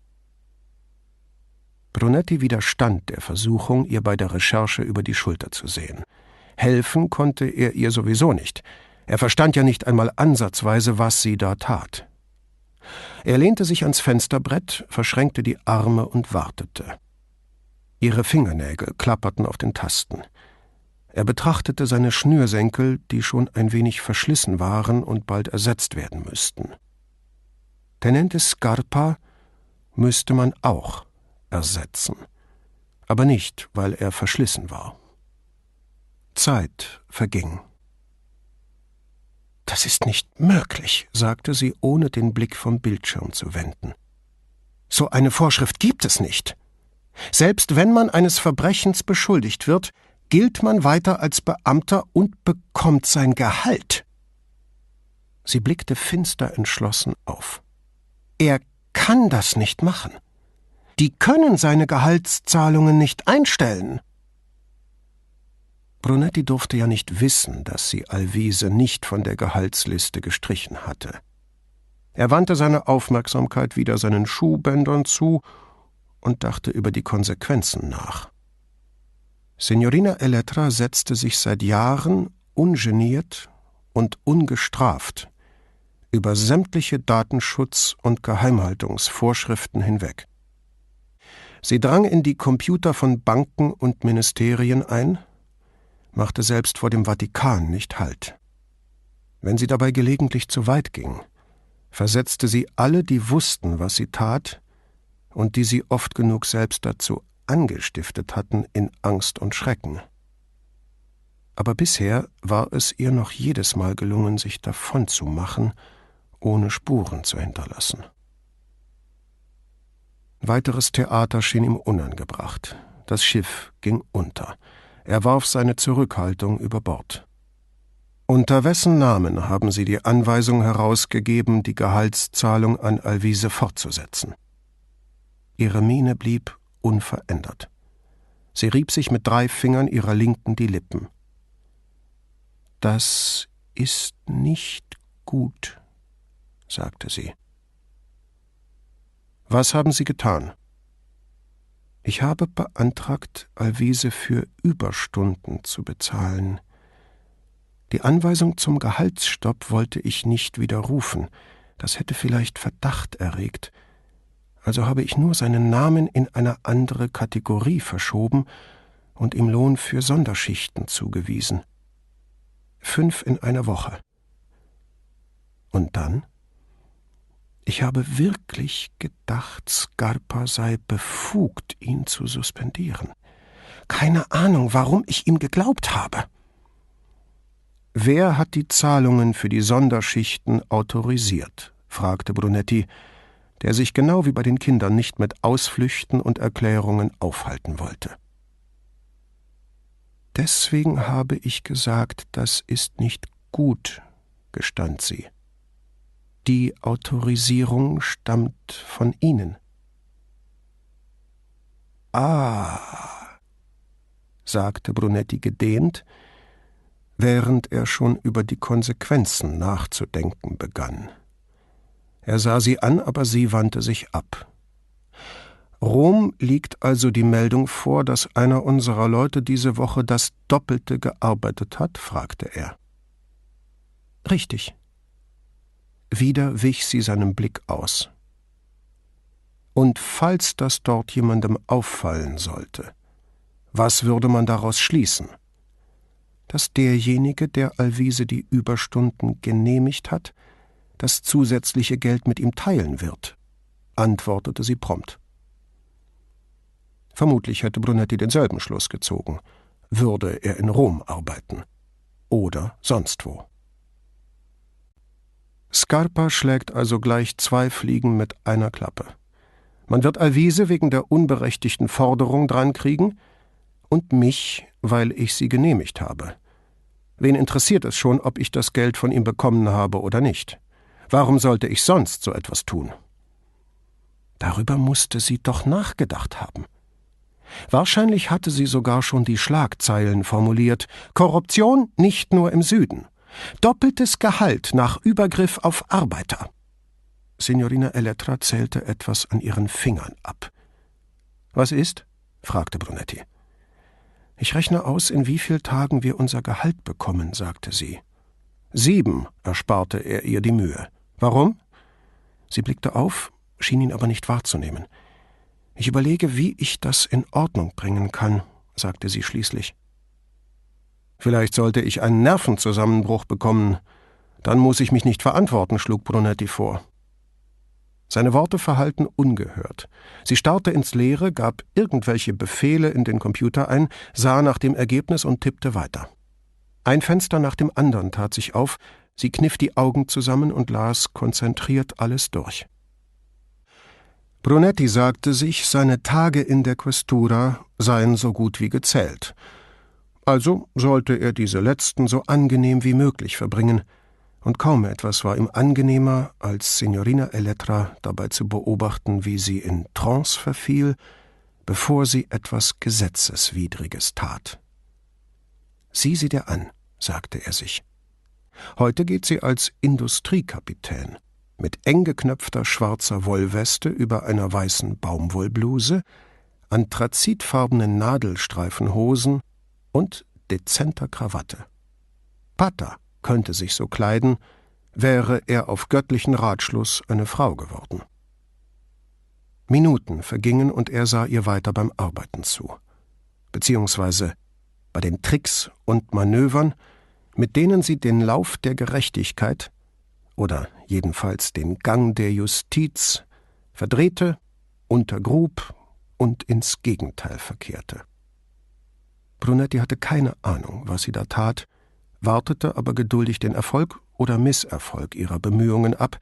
Brunetti widerstand der Versuchung, ihr bei der Recherche über die Schulter zu sehen. Helfen konnte er ihr sowieso nicht. Er verstand ja nicht einmal ansatzweise, was sie da tat. Er lehnte sich ans Fensterbrett, verschränkte die Arme und wartete. Ihre Fingernägel klapperten auf den Tasten. Er betrachtete seine Schnürsenkel, die schon ein wenig verschlissen waren und bald ersetzt werden müssten. Tenente Scarpa müsste man auch ersetzen, aber nicht, weil er verschlissen war. Zeit verging. Das ist nicht möglich, sagte sie, ohne den Blick vom Bildschirm zu wenden. So eine Vorschrift gibt es nicht. Selbst wenn man eines Verbrechens beschuldigt wird, gilt man weiter als Beamter und bekommt sein Gehalt. Sie blickte finster entschlossen auf. Er kann das nicht machen. Die können seine Gehaltszahlungen nicht einstellen. Brunetti durfte ja nicht wissen, dass sie Alvise nicht von der Gehaltsliste gestrichen hatte. Er wandte seine Aufmerksamkeit wieder seinen Schuhbändern zu und dachte über die Konsequenzen nach. Signorina Elettra setzte sich seit Jahren ungeniert und ungestraft über sämtliche Datenschutz- und Geheimhaltungsvorschriften hinweg. Sie drang in die Computer von Banken und Ministerien ein, machte selbst vor dem Vatikan nicht Halt. Wenn sie dabei gelegentlich zu weit ging, versetzte sie alle, die wussten, was sie tat, und die sie oft genug selbst dazu angestiftet hatten, in Angst und Schrecken. Aber bisher war es ihr noch jedes Mal gelungen, sich davonzumachen, ohne Spuren zu hinterlassen. Weiteres Theater schien ihm unangebracht. Das Schiff ging unter. Er warf seine Zurückhaltung über Bord. Unter wessen Namen haben Sie die Anweisung herausgegeben, die Gehaltszahlung an Alvise fortzusetzen? Ihre Miene blieb unverändert. Sie rieb sich mit drei Fingern ihrer Linken die Lippen. Das ist nicht gut, sagte sie. Was haben Sie getan? Ich habe beantragt, Alvise für Überstunden zu bezahlen. Die Anweisung zum Gehaltsstopp wollte ich nicht widerrufen, das hätte vielleicht Verdacht erregt, also habe ich nur seinen Namen in eine andere Kategorie verschoben und ihm Lohn für Sonderschichten zugewiesen. Fünf in einer Woche. Und dann? Ich habe wirklich gedacht, Scarpa sei befugt, ihn zu suspendieren. Keine Ahnung, warum ich ihm geglaubt habe. Wer hat die Zahlungen für die Sonderschichten autorisiert? fragte Brunetti, der sich genau wie bei den Kindern nicht mit Ausflüchten und Erklärungen aufhalten wollte. Deswegen habe ich gesagt, das ist nicht gut, gestand sie. Die Autorisierung stammt von Ihnen. Ah, sagte Brunetti gedehnt, während er schon über die Konsequenzen nachzudenken begann. Er sah sie an, aber sie wandte sich ab. Rom liegt also die Meldung vor, dass einer unserer Leute diese Woche das Doppelte gearbeitet hat? fragte er. Richtig, wieder wich sie seinem Blick aus. Und falls das dort jemandem auffallen sollte, was würde man daraus schließen? Dass derjenige, der Alvise die Überstunden genehmigt hat, das zusätzliche Geld mit ihm teilen wird, antwortete sie prompt. Vermutlich hätte Brunetti denselben Schluss gezogen, würde er in Rom arbeiten oder sonst wo. Scarpa schlägt also gleich zwei Fliegen mit einer Klappe. Man wird Alvise wegen der unberechtigten Forderung drankriegen und mich, weil ich sie genehmigt habe. Wen interessiert es schon, ob ich das Geld von ihm bekommen habe oder nicht? Warum sollte ich sonst so etwas tun? Darüber musste sie doch nachgedacht haben. Wahrscheinlich hatte sie sogar schon die Schlagzeilen formuliert Korruption nicht nur im Süden. Doppeltes Gehalt nach Übergriff auf Arbeiter. Signorina Elettra zählte etwas an ihren Fingern ab. Was ist? fragte Brunetti. Ich rechne aus, in wie vielen Tagen wir unser Gehalt bekommen, sagte sie. Sieben, ersparte er ihr die Mühe. Warum? Sie blickte auf, schien ihn aber nicht wahrzunehmen. Ich überlege, wie ich das in Ordnung bringen kann, sagte sie schließlich. Vielleicht sollte ich einen Nervenzusammenbruch bekommen. Dann muss ich mich nicht verantworten, schlug Brunetti vor. Seine Worte verhallten ungehört. Sie starrte ins Leere, gab irgendwelche Befehle in den Computer ein, sah nach dem Ergebnis und tippte weiter. Ein Fenster nach dem anderen tat sich auf, sie kniff die Augen zusammen und las konzentriert alles durch. Brunetti sagte sich, seine Tage in der Questura seien so gut wie gezählt. Also sollte er diese letzten so angenehm wie möglich verbringen, und kaum etwas war ihm angenehmer, als Signorina Elettra dabei zu beobachten, wie sie in Trance verfiel, bevor sie etwas Gesetzeswidriges tat. Sieh sie dir an, sagte er sich. Heute geht sie als Industriekapitän mit eng geknöpfter schwarzer Wollweste über einer weißen Baumwollbluse, anthrazitfarbenen Nadelstreifenhosen und dezenter Krawatte. Pata könnte sich so kleiden, wäre er auf göttlichen Ratschluss eine Frau geworden. Minuten vergingen und er sah ihr weiter beim Arbeiten zu, beziehungsweise bei den Tricks und Manövern, mit denen sie den Lauf der Gerechtigkeit oder jedenfalls den Gang der Justiz verdrehte, untergrub und ins Gegenteil verkehrte. Brunetti hatte keine Ahnung, was sie da tat, wartete aber geduldig den Erfolg oder Misserfolg ihrer Bemühungen ab,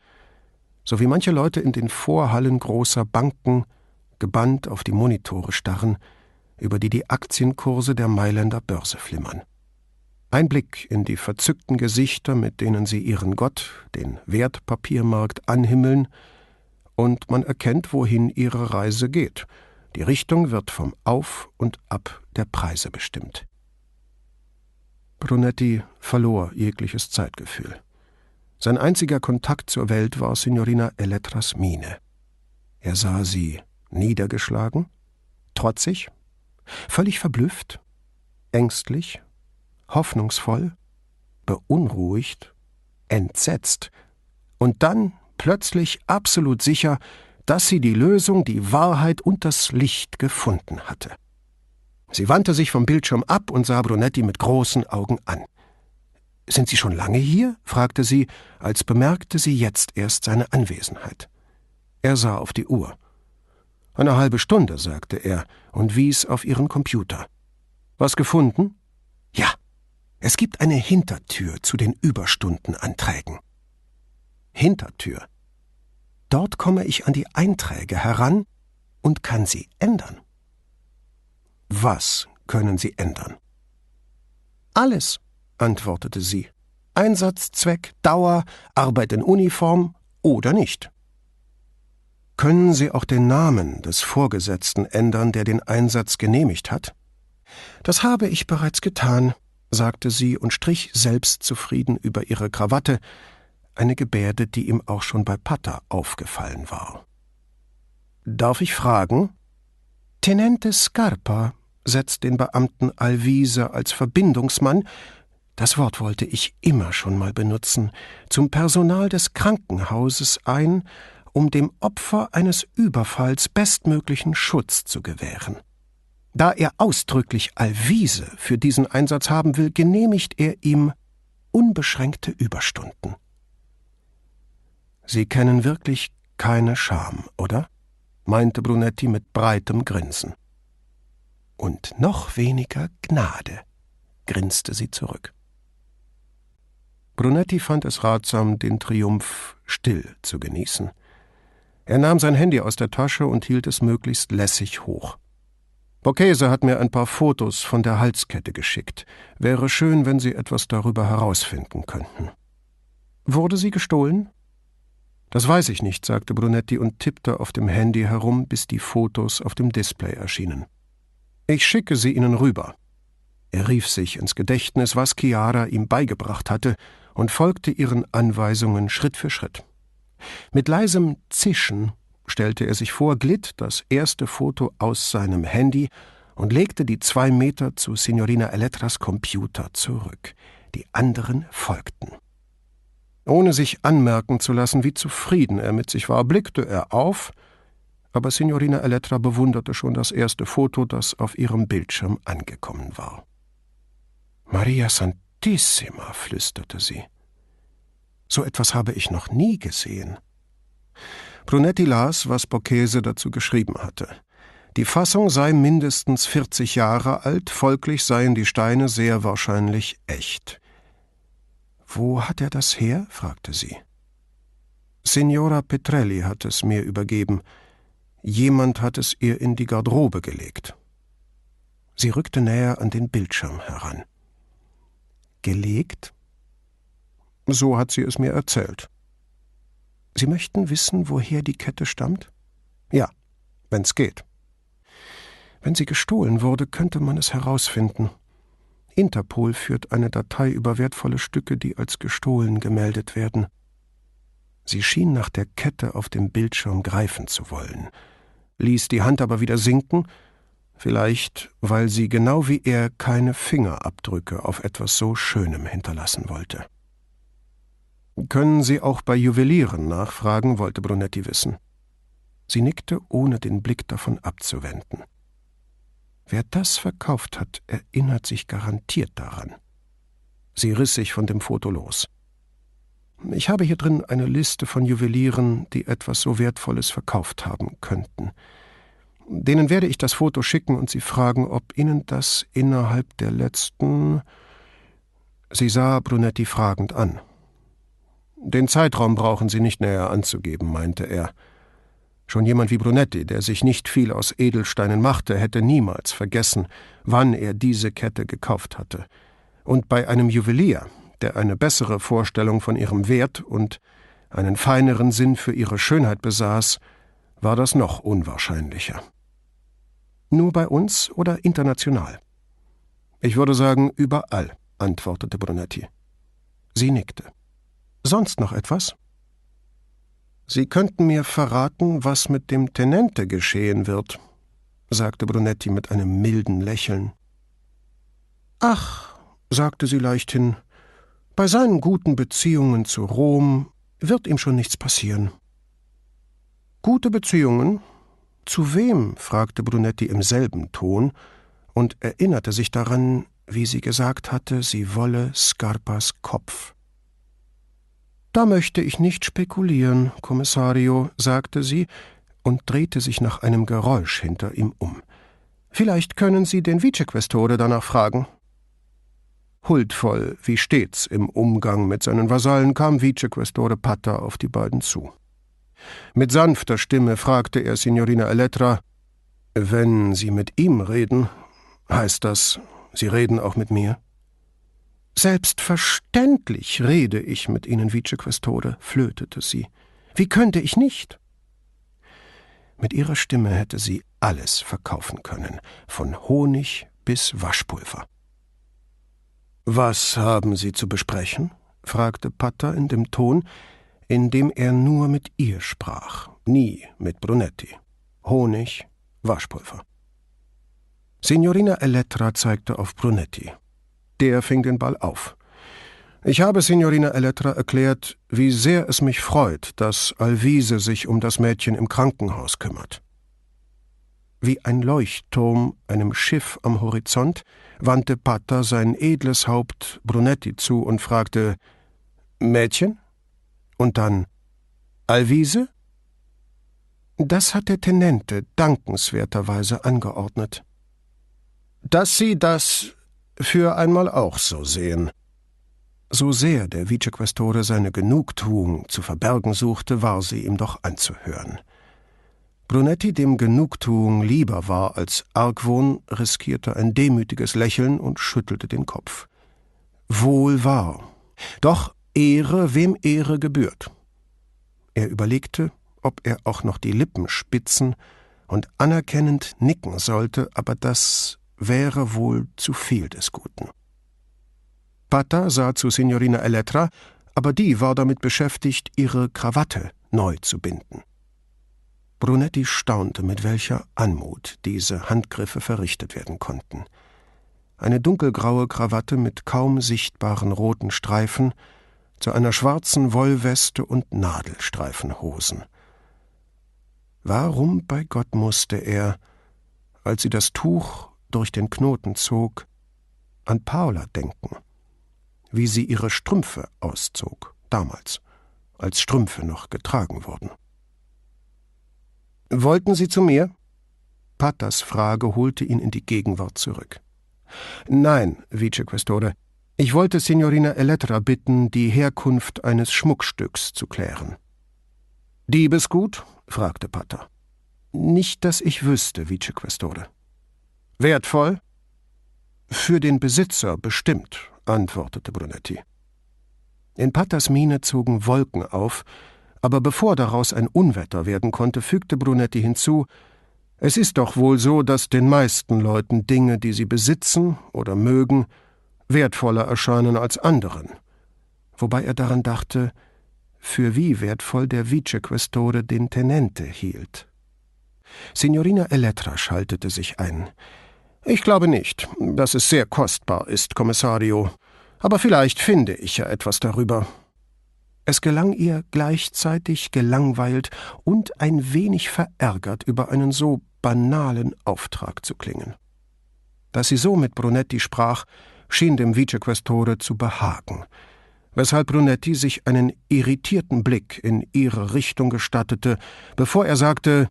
so wie manche Leute in den Vorhallen großer Banken gebannt auf die Monitore starren, über die die Aktienkurse der Mailänder Börse flimmern. Ein Blick in die verzückten Gesichter, mit denen sie ihren Gott, den Wertpapiermarkt, anhimmeln, und man erkennt, wohin ihre Reise geht. Die Richtung wird vom Auf und Ab der Preise bestimmt. Brunetti verlor jegliches Zeitgefühl. Sein einziger Kontakt zur Welt war Signorina Elettras Miene. Er sah sie niedergeschlagen, trotzig, völlig verblüfft, ängstlich hoffnungsvoll, beunruhigt, entsetzt und dann plötzlich absolut sicher, dass sie die Lösung, die Wahrheit und das Licht gefunden hatte. Sie wandte sich vom Bildschirm ab und sah Brunetti mit großen Augen an. Sind Sie schon lange hier? fragte sie, als bemerkte sie jetzt erst seine Anwesenheit. Er sah auf die Uhr. Eine halbe Stunde, sagte er und wies auf ihren Computer. Was gefunden? Ja, es gibt eine Hintertür zu den Überstundenanträgen. Hintertür. Dort komme ich an die Einträge heran und kann sie ändern. Was können Sie ändern? Alles, antwortete sie. Einsatzzweck, Dauer, Arbeit in Uniform oder nicht. Können Sie auch den Namen des Vorgesetzten ändern, der den Einsatz genehmigt hat? Das habe ich bereits getan, sagte sie und strich selbstzufrieden über ihre Krawatte, eine Gebärde, die ihm auch schon bei Pata aufgefallen war. Darf ich fragen? Tenente Scarpa setzt den Beamten Alvise als Verbindungsmann, das Wort wollte ich immer schon mal benutzen, zum Personal des Krankenhauses ein, um dem Opfer eines Überfalls bestmöglichen Schutz zu gewähren. Da er ausdrücklich Alvise für diesen Einsatz haben will, genehmigt er ihm unbeschränkte Überstunden. Sie kennen wirklich keine Scham, oder? meinte Brunetti mit breitem Grinsen. Und noch weniger Gnade, grinste sie zurück. Brunetti fand es ratsam, den Triumph still zu genießen. Er nahm sein Handy aus der Tasche und hielt es möglichst lässig hoch. Borghese hat mir ein paar Fotos von der Halskette geschickt. Wäre schön, wenn Sie etwas darüber herausfinden könnten. Wurde sie gestohlen? Das weiß ich nicht, sagte Brunetti und tippte auf dem Handy herum, bis die Fotos auf dem Display erschienen. Ich schicke sie Ihnen rüber. Er rief sich ins Gedächtnis, was Chiara ihm beigebracht hatte, und folgte ihren Anweisungen Schritt für Schritt. Mit leisem Zischen stellte er sich vor, glitt das erste Foto aus seinem Handy und legte die zwei Meter zu Signorina Elettras Computer zurück. Die anderen folgten. Ohne sich anmerken zu lassen, wie zufrieden er mit sich war, blickte er auf, aber Signorina Elettra bewunderte schon das erste Foto, das auf ihrem Bildschirm angekommen war. Maria Santissima, flüsterte sie. So etwas habe ich noch nie gesehen. Brunetti las, was Borghese dazu geschrieben hatte. Die Fassung sei mindestens 40 Jahre alt, folglich seien die Steine sehr wahrscheinlich echt. Wo hat er das her? fragte sie. Signora Petrelli hat es mir übergeben. Jemand hat es ihr in die Garderobe gelegt. Sie rückte näher an den Bildschirm heran. Gelegt? So hat sie es mir erzählt. Sie möchten wissen, woher die Kette stammt? Ja, wenn's geht. Wenn sie gestohlen wurde, könnte man es herausfinden. Interpol führt eine Datei über wertvolle Stücke, die als gestohlen gemeldet werden. Sie schien nach der Kette auf dem Bildschirm greifen zu wollen, ließ die Hand aber wieder sinken, vielleicht weil sie genau wie er keine Fingerabdrücke auf etwas so Schönem hinterlassen wollte. Können Sie auch bei Juwelieren nachfragen, wollte Brunetti wissen. Sie nickte, ohne den Blick davon abzuwenden. Wer das verkauft hat, erinnert sich garantiert daran. Sie riss sich von dem Foto los. Ich habe hier drin eine Liste von Juwelieren, die etwas so Wertvolles verkauft haben könnten. Denen werde ich das Foto schicken und sie fragen, ob Ihnen das innerhalb der letzten. Sie sah Brunetti fragend an. Den Zeitraum brauchen Sie nicht näher anzugeben, meinte er. Schon jemand wie Brunetti, der sich nicht viel aus Edelsteinen machte, hätte niemals vergessen, wann er diese Kette gekauft hatte. Und bei einem Juwelier, der eine bessere Vorstellung von ihrem Wert und einen feineren Sinn für ihre Schönheit besaß, war das noch unwahrscheinlicher. Nur bei uns oder international? Ich würde sagen, überall, antwortete Brunetti. Sie nickte. Sonst noch etwas? Sie könnten mir verraten, was mit dem Tenente geschehen wird, sagte Brunetti mit einem milden Lächeln. Ach, sagte sie leichthin, bei seinen guten Beziehungen zu Rom wird ihm schon nichts passieren. Gute Beziehungen? Zu wem? fragte Brunetti im selben Ton und erinnerte sich daran, wie sie gesagt hatte, sie wolle Scarpas Kopf. Da möchte ich nicht spekulieren, Kommissario, sagte sie und drehte sich nach einem Geräusch hinter ihm um. Vielleicht können Sie den Vicequestore danach fragen. Huldvoll, wie stets im Umgang mit seinen Vasallen, kam Vicequestore Pata auf die beiden zu. Mit sanfter Stimme fragte er Signorina Elettra, wenn Sie mit ihm reden, heißt das, Sie reden auch mit mir? Selbstverständlich rede ich mit Ihnen, Vicequestore, flötete sie. Wie könnte ich nicht? Mit ihrer Stimme hätte sie alles verkaufen können, von Honig bis Waschpulver. Was haben Sie zu besprechen? fragte Patter in dem Ton, in dem er nur mit ihr sprach, nie mit Brunetti. Honig, Waschpulver. Signorina Elettra zeigte auf Brunetti. Der fing den Ball auf. Ich habe Signorina Elettra erklärt, wie sehr es mich freut, dass Alvise sich um das Mädchen im Krankenhaus kümmert. Wie ein Leuchtturm einem Schiff am Horizont wandte Pata sein edles Haupt Brunetti zu und fragte Mädchen? Und dann Alvise? Das hat der Tenente dankenswerterweise angeordnet. Dass Sie das für einmal auch so sehen. So sehr der Vicequestore seine Genugtuung zu verbergen suchte, war sie ihm doch anzuhören. Brunetti, dem Genugtuung lieber war als Argwohn, riskierte ein demütiges Lächeln und schüttelte den Kopf. Wohl wahr. Doch Ehre, wem Ehre gebührt. Er überlegte, ob er auch noch die Lippen spitzen und anerkennend nicken sollte, aber das wäre wohl zu viel des Guten. Pata sah zu Signorina Elettra, aber die war damit beschäftigt, ihre Krawatte neu zu binden. Brunetti staunte, mit welcher Anmut diese Handgriffe verrichtet werden konnten. Eine dunkelgraue Krawatte mit kaum sichtbaren roten Streifen zu einer schwarzen Wollweste und Nadelstreifenhosen. Warum bei Gott musste er, als sie das Tuch durch den Knoten zog, an Paula denken, wie sie ihre Strümpfe auszog, damals, als Strümpfe noch getragen wurden. Wollten Sie zu mir? Patas Frage holte ihn in die Gegenwart zurück. Nein, Vicequestore, ich wollte Signorina Elettra bitten, die Herkunft eines Schmuckstücks zu klären. Diebesgut? fragte Pater. Nicht, dass ich wüsste, Vicequestore. Wertvoll? Für den Besitzer bestimmt, antwortete Brunetti. In Paters Miene zogen Wolken auf, aber bevor daraus ein Unwetter werden konnte, fügte Brunetti hinzu Es ist doch wohl so, dass den meisten Leuten Dinge, die sie besitzen oder mögen, wertvoller erscheinen als anderen. Wobei er daran dachte, für wie wertvoll der Vicequestore den Tenente hielt. Signorina Elettra schaltete sich ein. Ich glaube nicht, dass es sehr kostbar ist, Kommissario, aber vielleicht finde ich ja etwas darüber. Es gelang ihr gleichzeitig gelangweilt und ein wenig verärgert über einen so banalen Auftrag zu klingen. Dass sie so mit Brunetti sprach, schien dem Vicequestore zu behagen, weshalb Brunetti sich einen irritierten Blick in ihre Richtung gestattete, bevor er sagte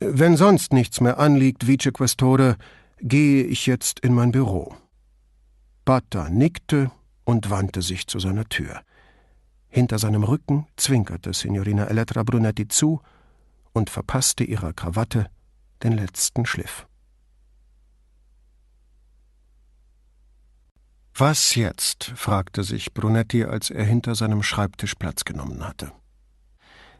Wenn sonst nichts mehr anliegt, Vicequestore, gehe ich jetzt in mein Büro. Pata nickte und wandte sich zu seiner Tür. Hinter seinem Rücken zwinkerte Signorina Elettra Brunetti zu und verpasste ihrer Krawatte den letzten Schliff. Was jetzt? fragte sich Brunetti, als er hinter seinem Schreibtisch Platz genommen hatte.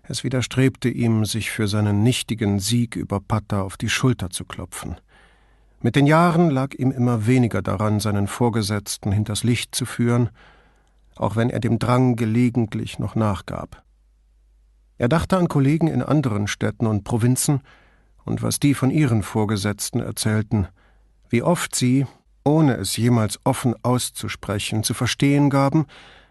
Es widerstrebte ihm, sich für seinen nichtigen Sieg über Patta auf die Schulter zu klopfen. Mit den Jahren lag ihm immer weniger daran, seinen Vorgesetzten hinters Licht zu führen, auch wenn er dem Drang gelegentlich noch nachgab. Er dachte an Kollegen in anderen Städten und Provinzen und was die von ihren Vorgesetzten erzählten, wie oft sie, ohne es jemals offen auszusprechen, zu verstehen gaben,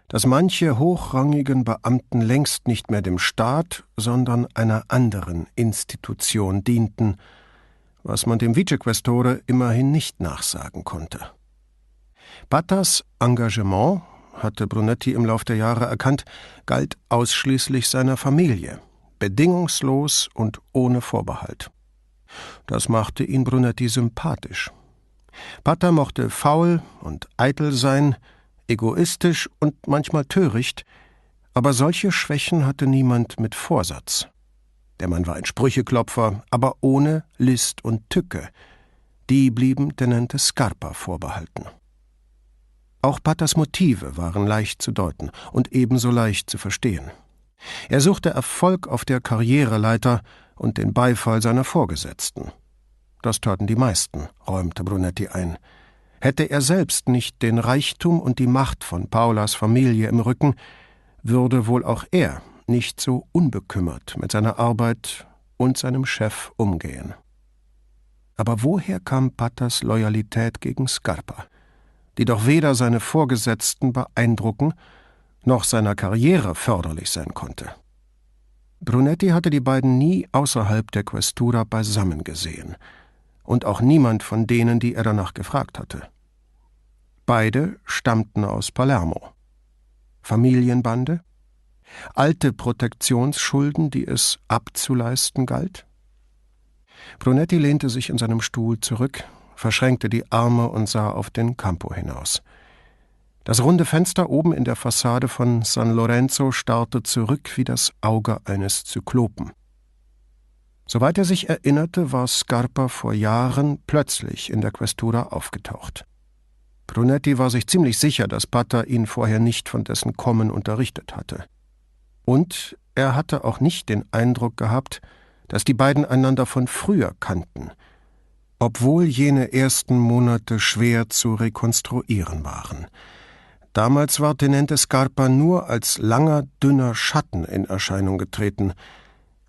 dass manche hochrangigen Beamten längst nicht mehr dem Staat, sondern einer anderen Institution dienten, was man dem Vicequestore immerhin nicht nachsagen konnte. Battas Engagement, hatte Brunetti im Lauf der Jahre erkannt, galt ausschließlich seiner Familie, bedingungslos und ohne Vorbehalt. Das machte ihn Brunetti sympathisch. Pater mochte faul und eitel sein, egoistisch und manchmal töricht, aber solche Schwächen hatte niemand mit Vorsatz. Der Mann war ein Sprücheklopfer, aber ohne List und Tücke. Die blieben Tenente Scarpa vorbehalten. Auch Paters Motive waren leicht zu deuten und ebenso leicht zu verstehen. Er suchte Erfolg auf der Karriereleiter und den Beifall seiner Vorgesetzten. Das taten die meisten, räumte Brunetti ein. Hätte er selbst nicht den Reichtum und die Macht von Paulas Familie im Rücken, würde wohl auch er nicht so unbekümmert mit seiner Arbeit und seinem Chef umgehen. Aber woher kam Patters Loyalität gegen Scarpa, die doch weder seine Vorgesetzten beeindrucken noch seiner Karriere förderlich sein konnte? Brunetti hatte die beiden nie außerhalb der Questura beisammen gesehen – und auch niemand von denen, die er danach gefragt hatte. Beide stammten aus Palermo. Familienbande? Alte Protektionsschulden, die es abzuleisten galt? Brunetti lehnte sich in seinem Stuhl zurück, verschränkte die Arme und sah auf den Campo hinaus. Das runde Fenster oben in der Fassade von San Lorenzo starrte zurück wie das Auge eines Zyklopen. Soweit er sich erinnerte, war Scarpa vor Jahren plötzlich in der Questura aufgetaucht. Brunetti war sich ziemlich sicher, dass Pata ihn vorher nicht von dessen Kommen unterrichtet hatte. Und er hatte auch nicht den Eindruck gehabt, dass die beiden einander von früher kannten, obwohl jene ersten Monate schwer zu rekonstruieren waren. Damals war Tenente Scarpa nur als langer, dünner Schatten in Erscheinung getreten.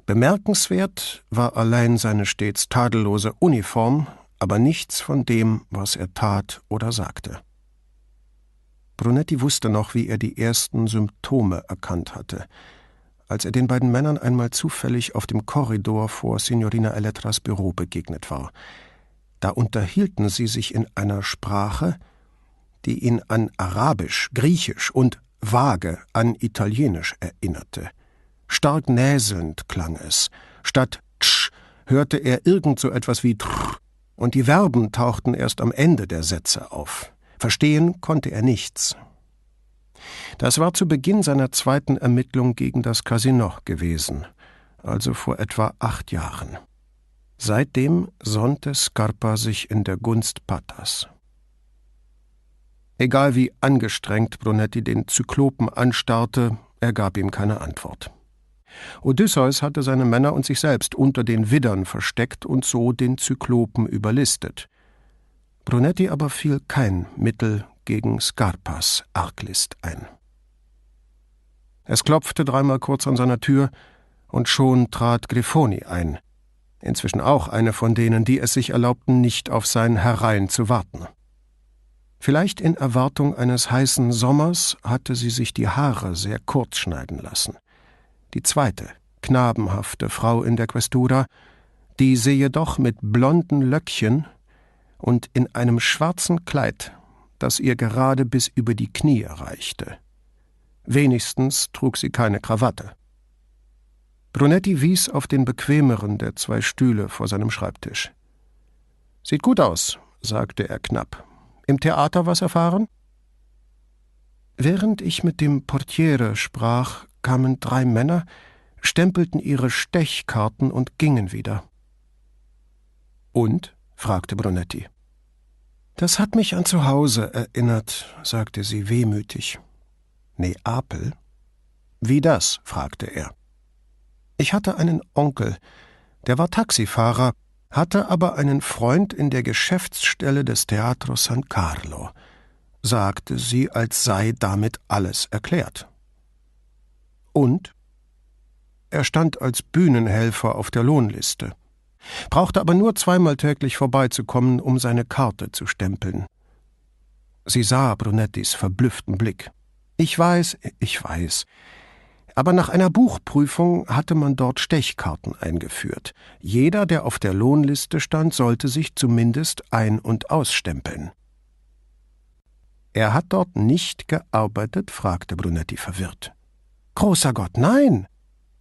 Bemerkenswert war allein seine stets tadellose Uniform, aber nichts von dem, was er tat oder sagte. Brunetti wusste noch, wie er die ersten Symptome erkannt hatte, als er den beiden Männern einmal zufällig auf dem Korridor vor Signorina Elettras Büro begegnet war. Da unterhielten sie sich in einer Sprache, die ihn an Arabisch, Griechisch und vage an Italienisch erinnerte. Stark näselnd klang es. Statt tsch hörte er irgend so etwas wie trr, und die Verben tauchten erst am Ende der Sätze auf. Verstehen konnte er nichts. Das war zu Beginn seiner zweiten Ermittlung gegen das Casino gewesen, also vor etwa acht Jahren. Seitdem sonnte Scarpa sich in der Gunst Patas. Egal wie angestrengt Brunetti den Zyklopen anstarrte, er gab ihm keine Antwort. Odysseus hatte seine Männer und sich selbst unter den Widdern versteckt und so den Zyklopen überlistet. Brunetti aber fiel kein Mittel gegen Scarpas Arglist ein. Es klopfte dreimal kurz an seiner Tür, und schon trat Grifoni ein, inzwischen auch eine von denen, die es sich erlaubten, nicht auf sein Herein zu warten. Vielleicht in Erwartung eines heißen Sommers hatte sie sich die Haare sehr kurz schneiden lassen. Die zweite, knabenhafte Frau in der Questura, diese jedoch mit blonden Löckchen und in einem schwarzen Kleid, das ihr gerade bis über die Knie reichte. Wenigstens trug sie keine Krawatte. Brunetti wies auf den bequemeren der zwei Stühle vor seinem Schreibtisch. Sieht gut aus, sagte er knapp im Theater was erfahren? Während ich mit dem Portiere sprach, kamen drei Männer, stempelten ihre Stechkarten und gingen wieder. Und? fragte Brunetti. Das hat mich an zu Hause erinnert, sagte sie wehmütig. Neapel? Wie das? fragte er. Ich hatte einen Onkel, der war Taxifahrer hatte aber einen Freund in der Geschäftsstelle des Teatro San Carlo, sagte sie, als sei damit alles erklärt. Und? Er stand als Bühnenhelfer auf der Lohnliste, brauchte aber nur zweimal täglich vorbeizukommen, um seine Karte zu stempeln. Sie sah Brunettis verblüfften Blick. Ich weiß, ich weiß, aber nach einer Buchprüfung hatte man dort Stechkarten eingeführt. Jeder, der auf der Lohnliste stand, sollte sich zumindest ein- und ausstempeln. Er hat dort nicht gearbeitet? fragte Brunetti verwirrt. Großer Gott, nein!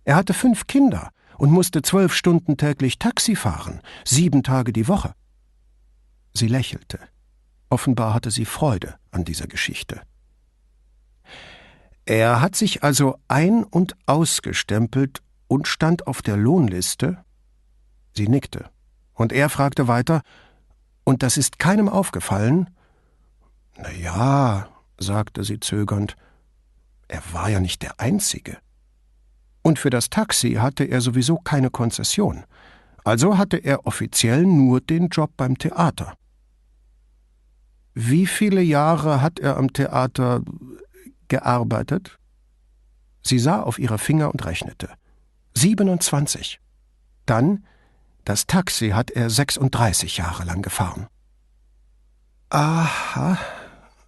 Er hatte fünf Kinder und musste zwölf Stunden täglich Taxi fahren, sieben Tage die Woche. Sie lächelte. Offenbar hatte sie Freude an dieser Geschichte. Er hat sich also ein- und ausgestempelt und stand auf der Lohnliste? Sie nickte. Und er fragte weiter, und das ist keinem aufgefallen? Na ja, sagte sie zögernd, er war ja nicht der Einzige. Und für das Taxi hatte er sowieso keine Konzession. Also hatte er offiziell nur den Job beim Theater. Wie viele Jahre hat er am Theater gearbeitet? Sie sah auf ihre Finger und rechnete. 27. Dann, das Taxi hat er 36 Jahre lang gefahren. Aha,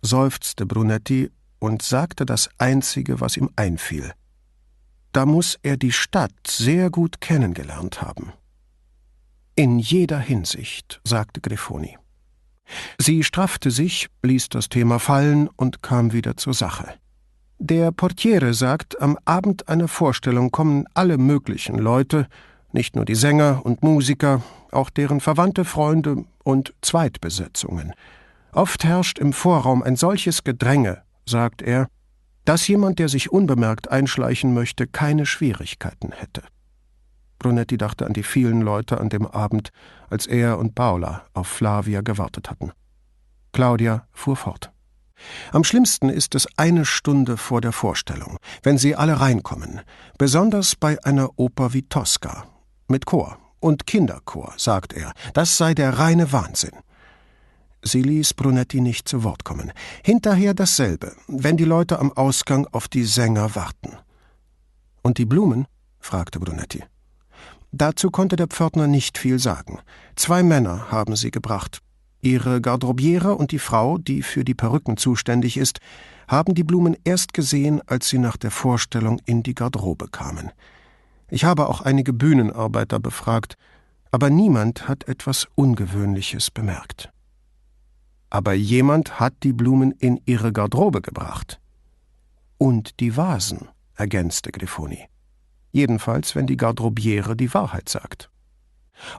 seufzte Brunetti und sagte das Einzige, was ihm einfiel. Da muss er die Stadt sehr gut kennengelernt haben. In jeder Hinsicht, sagte Grifoni. Sie straffte sich, ließ das Thema fallen und kam wieder zur Sache. Der Portiere sagt, am Abend einer Vorstellung kommen alle möglichen Leute, nicht nur die Sänger und Musiker, auch deren Verwandte, Freunde und Zweitbesetzungen. Oft herrscht im Vorraum ein solches Gedränge, sagt er, dass jemand, der sich unbemerkt einschleichen möchte, keine Schwierigkeiten hätte. Brunetti dachte an die vielen Leute an dem Abend, als er und Paula auf Flavia gewartet hatten. Claudia fuhr fort. Am schlimmsten ist es eine Stunde vor der Vorstellung, wenn sie alle reinkommen, besonders bei einer Oper wie Tosca, mit Chor und Kinderchor, sagt er, das sei der reine Wahnsinn. Sie ließ Brunetti nicht zu Wort kommen. Hinterher dasselbe, wenn die Leute am Ausgang auf die Sänger warten. Und die Blumen? fragte Brunetti. Dazu konnte der Pförtner nicht viel sagen. Zwei Männer haben sie gebracht, Ihre Garderobiere und die Frau, die für die Perücken zuständig ist, haben die Blumen erst gesehen, als sie nach der Vorstellung in die Garderobe kamen. Ich habe auch einige Bühnenarbeiter befragt, aber niemand hat etwas Ungewöhnliches bemerkt. Aber jemand hat die Blumen in ihre Garderobe gebracht. Und die Vasen, ergänzte Grifoni. Jedenfalls, wenn die Garderobiere die Wahrheit sagt.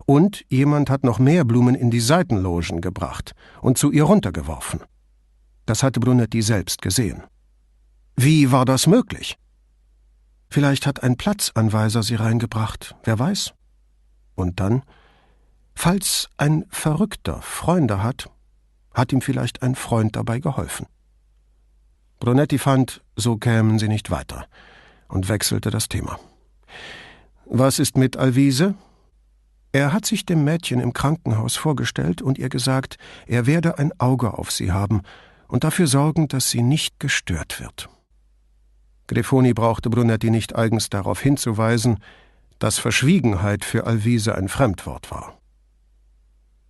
Und jemand hat noch mehr Blumen in die Seitenlogen gebracht und zu ihr runtergeworfen. Das hatte Brunetti selbst gesehen. Wie war das möglich? Vielleicht hat ein Platzanweiser sie reingebracht, wer weiß. Und dann, falls ein Verrückter Freunde hat, hat ihm vielleicht ein Freund dabei geholfen. Brunetti fand, so kämen sie nicht weiter und wechselte das Thema. Was ist mit Alvise? Er hat sich dem Mädchen im Krankenhaus vorgestellt und ihr gesagt, er werde ein Auge auf sie haben und dafür sorgen, dass sie nicht gestört wird. Grifoni brauchte Brunetti nicht eigens darauf hinzuweisen, dass Verschwiegenheit für Alvise ein Fremdwort war.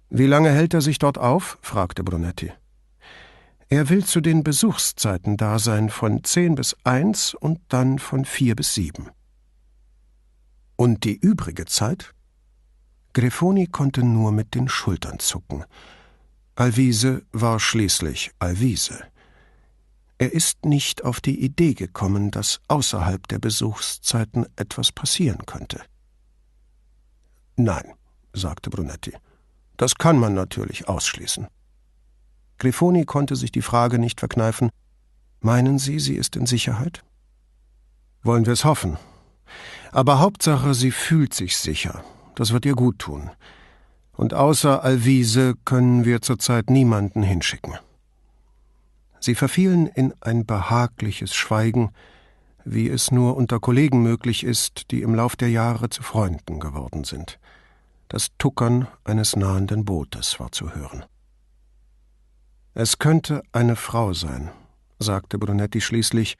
Wie lange hält er sich dort auf? fragte Brunetti. Er will zu den Besuchszeiten da sein, von zehn bis eins und dann von vier bis sieben. Und die übrige Zeit? Grifoni konnte nur mit den Schultern zucken. Alvise war schließlich Alvise. Er ist nicht auf die Idee gekommen, dass außerhalb der Besuchszeiten etwas passieren könnte. Nein, sagte Brunetti. Das kann man natürlich ausschließen. Grifoni konnte sich die Frage nicht verkneifen. Meinen Sie, sie ist in Sicherheit? Wollen wir es hoffen. Aber Hauptsache, sie fühlt sich sicher das wird ihr gut tun. Und außer Alvise können wir zurzeit niemanden hinschicken. Sie verfielen in ein behagliches Schweigen, wie es nur unter Kollegen möglich ist, die im Lauf der Jahre zu Freunden geworden sind. Das Tuckern eines nahenden Bootes war zu hören. Es könnte eine Frau sein, sagte Brunetti schließlich,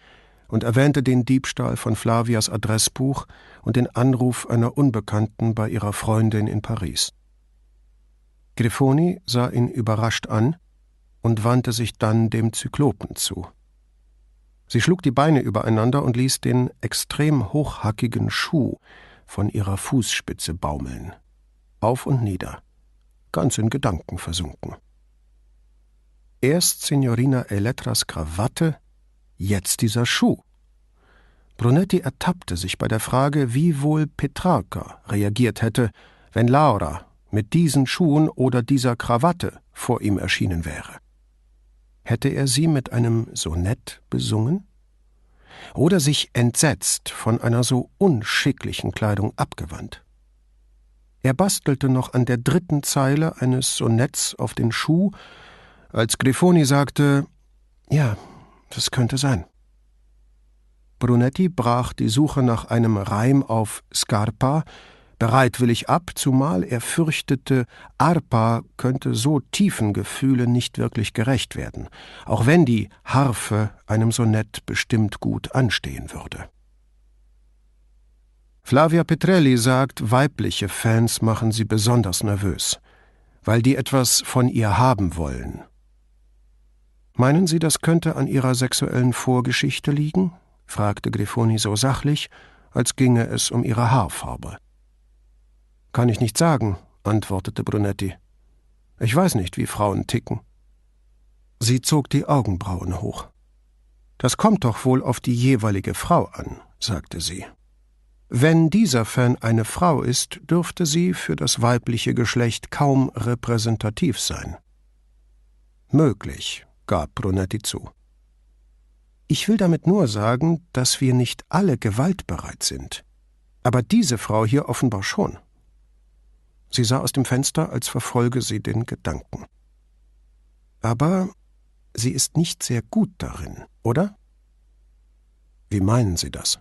und erwähnte den Diebstahl von Flavias Adressbuch und den Anruf einer Unbekannten bei ihrer Freundin in Paris. Grifoni sah ihn überrascht an und wandte sich dann dem Zyklopen zu. Sie schlug die Beine übereinander und ließ den extrem hochhackigen Schuh von ihrer Fußspitze baumeln, auf und nieder, ganz in Gedanken versunken. Erst Signorina Elettras Krawatte, Jetzt dieser Schuh. Brunetti ertappte sich bei der Frage, wie wohl Petrarca reagiert hätte, wenn Laura mit diesen Schuhen oder dieser Krawatte vor ihm erschienen wäre. Hätte er sie mit einem Sonett besungen? Oder sich entsetzt von einer so unschicklichen Kleidung abgewandt? Er bastelte noch an der dritten Zeile eines Sonetts auf den Schuh, als Grifoni sagte: Ja, das könnte sein. Brunetti brach die Suche nach einem Reim auf Scarpa bereitwillig ab, zumal er fürchtete, Arpa könnte so tiefen Gefühlen nicht wirklich gerecht werden, auch wenn die Harfe einem Sonett bestimmt gut anstehen würde. Flavia Petrelli sagt, weibliche Fans machen sie besonders nervös, weil die etwas von ihr haben wollen, Meinen Sie, das könnte an Ihrer sexuellen Vorgeschichte liegen? fragte Grifoni so sachlich, als ginge es um ihre Haarfarbe. Kann ich nicht sagen, antwortete Brunetti. Ich weiß nicht, wie Frauen ticken. Sie zog die Augenbrauen hoch. Das kommt doch wohl auf die jeweilige Frau an, sagte sie. Wenn dieser Fan eine Frau ist, dürfte sie für das weibliche Geschlecht kaum repräsentativ sein. Möglich, gab Brunetti zu. Ich will damit nur sagen, dass wir nicht alle gewaltbereit sind. Aber diese Frau hier offenbar schon. Sie sah aus dem Fenster, als verfolge sie den Gedanken. Aber sie ist nicht sehr gut darin, oder? Wie meinen Sie das?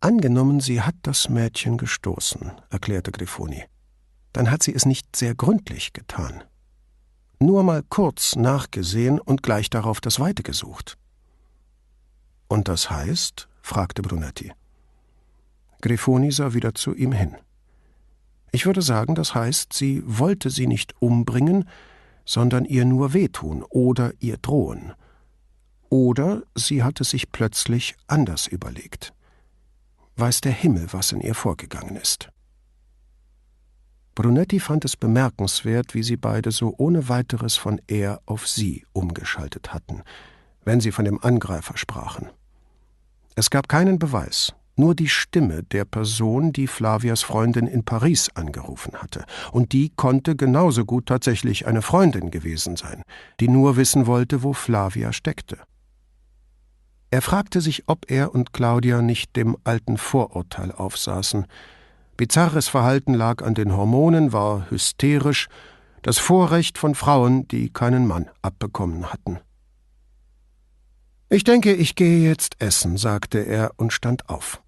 Angenommen, sie hat das Mädchen gestoßen, erklärte Grifoni. Dann hat sie es nicht sehr gründlich getan. Nur mal kurz nachgesehen und gleich darauf das Weite gesucht. Und das heißt? fragte Brunetti. Grifoni sah wieder zu ihm hin. Ich würde sagen, das heißt, sie wollte sie nicht umbringen, sondern ihr nur wehtun oder ihr drohen. Oder sie hatte sich plötzlich anders überlegt. Weiß der Himmel, was in ihr vorgegangen ist. Brunetti fand es bemerkenswert, wie sie beide so ohne weiteres von er auf sie umgeschaltet hatten, wenn sie von dem Angreifer sprachen. Es gab keinen Beweis, nur die Stimme der Person, die Flavias Freundin in Paris angerufen hatte, und die konnte genauso gut tatsächlich eine Freundin gewesen sein, die nur wissen wollte, wo Flavia steckte. Er fragte sich, ob er und Claudia nicht dem alten Vorurteil aufsaßen. Bizarres Verhalten lag an den Hormonen, war hysterisch, das Vorrecht von Frauen, die keinen Mann abbekommen hatten. Ich denke, ich gehe jetzt essen, sagte er und stand auf.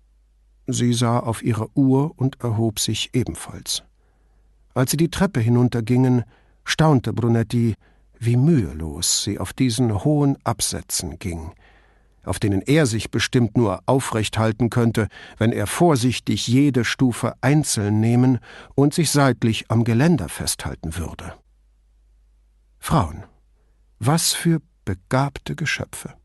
Sie sah auf ihre Uhr und erhob sich ebenfalls. Als sie die Treppe hinuntergingen, staunte Brunetti, wie mühelos sie auf diesen hohen Absätzen ging, auf denen er sich bestimmt nur aufrecht halten könnte, wenn er vorsichtig jede Stufe einzeln nehmen und sich seitlich am Geländer festhalten würde. Frauen, was für begabte Geschöpfe.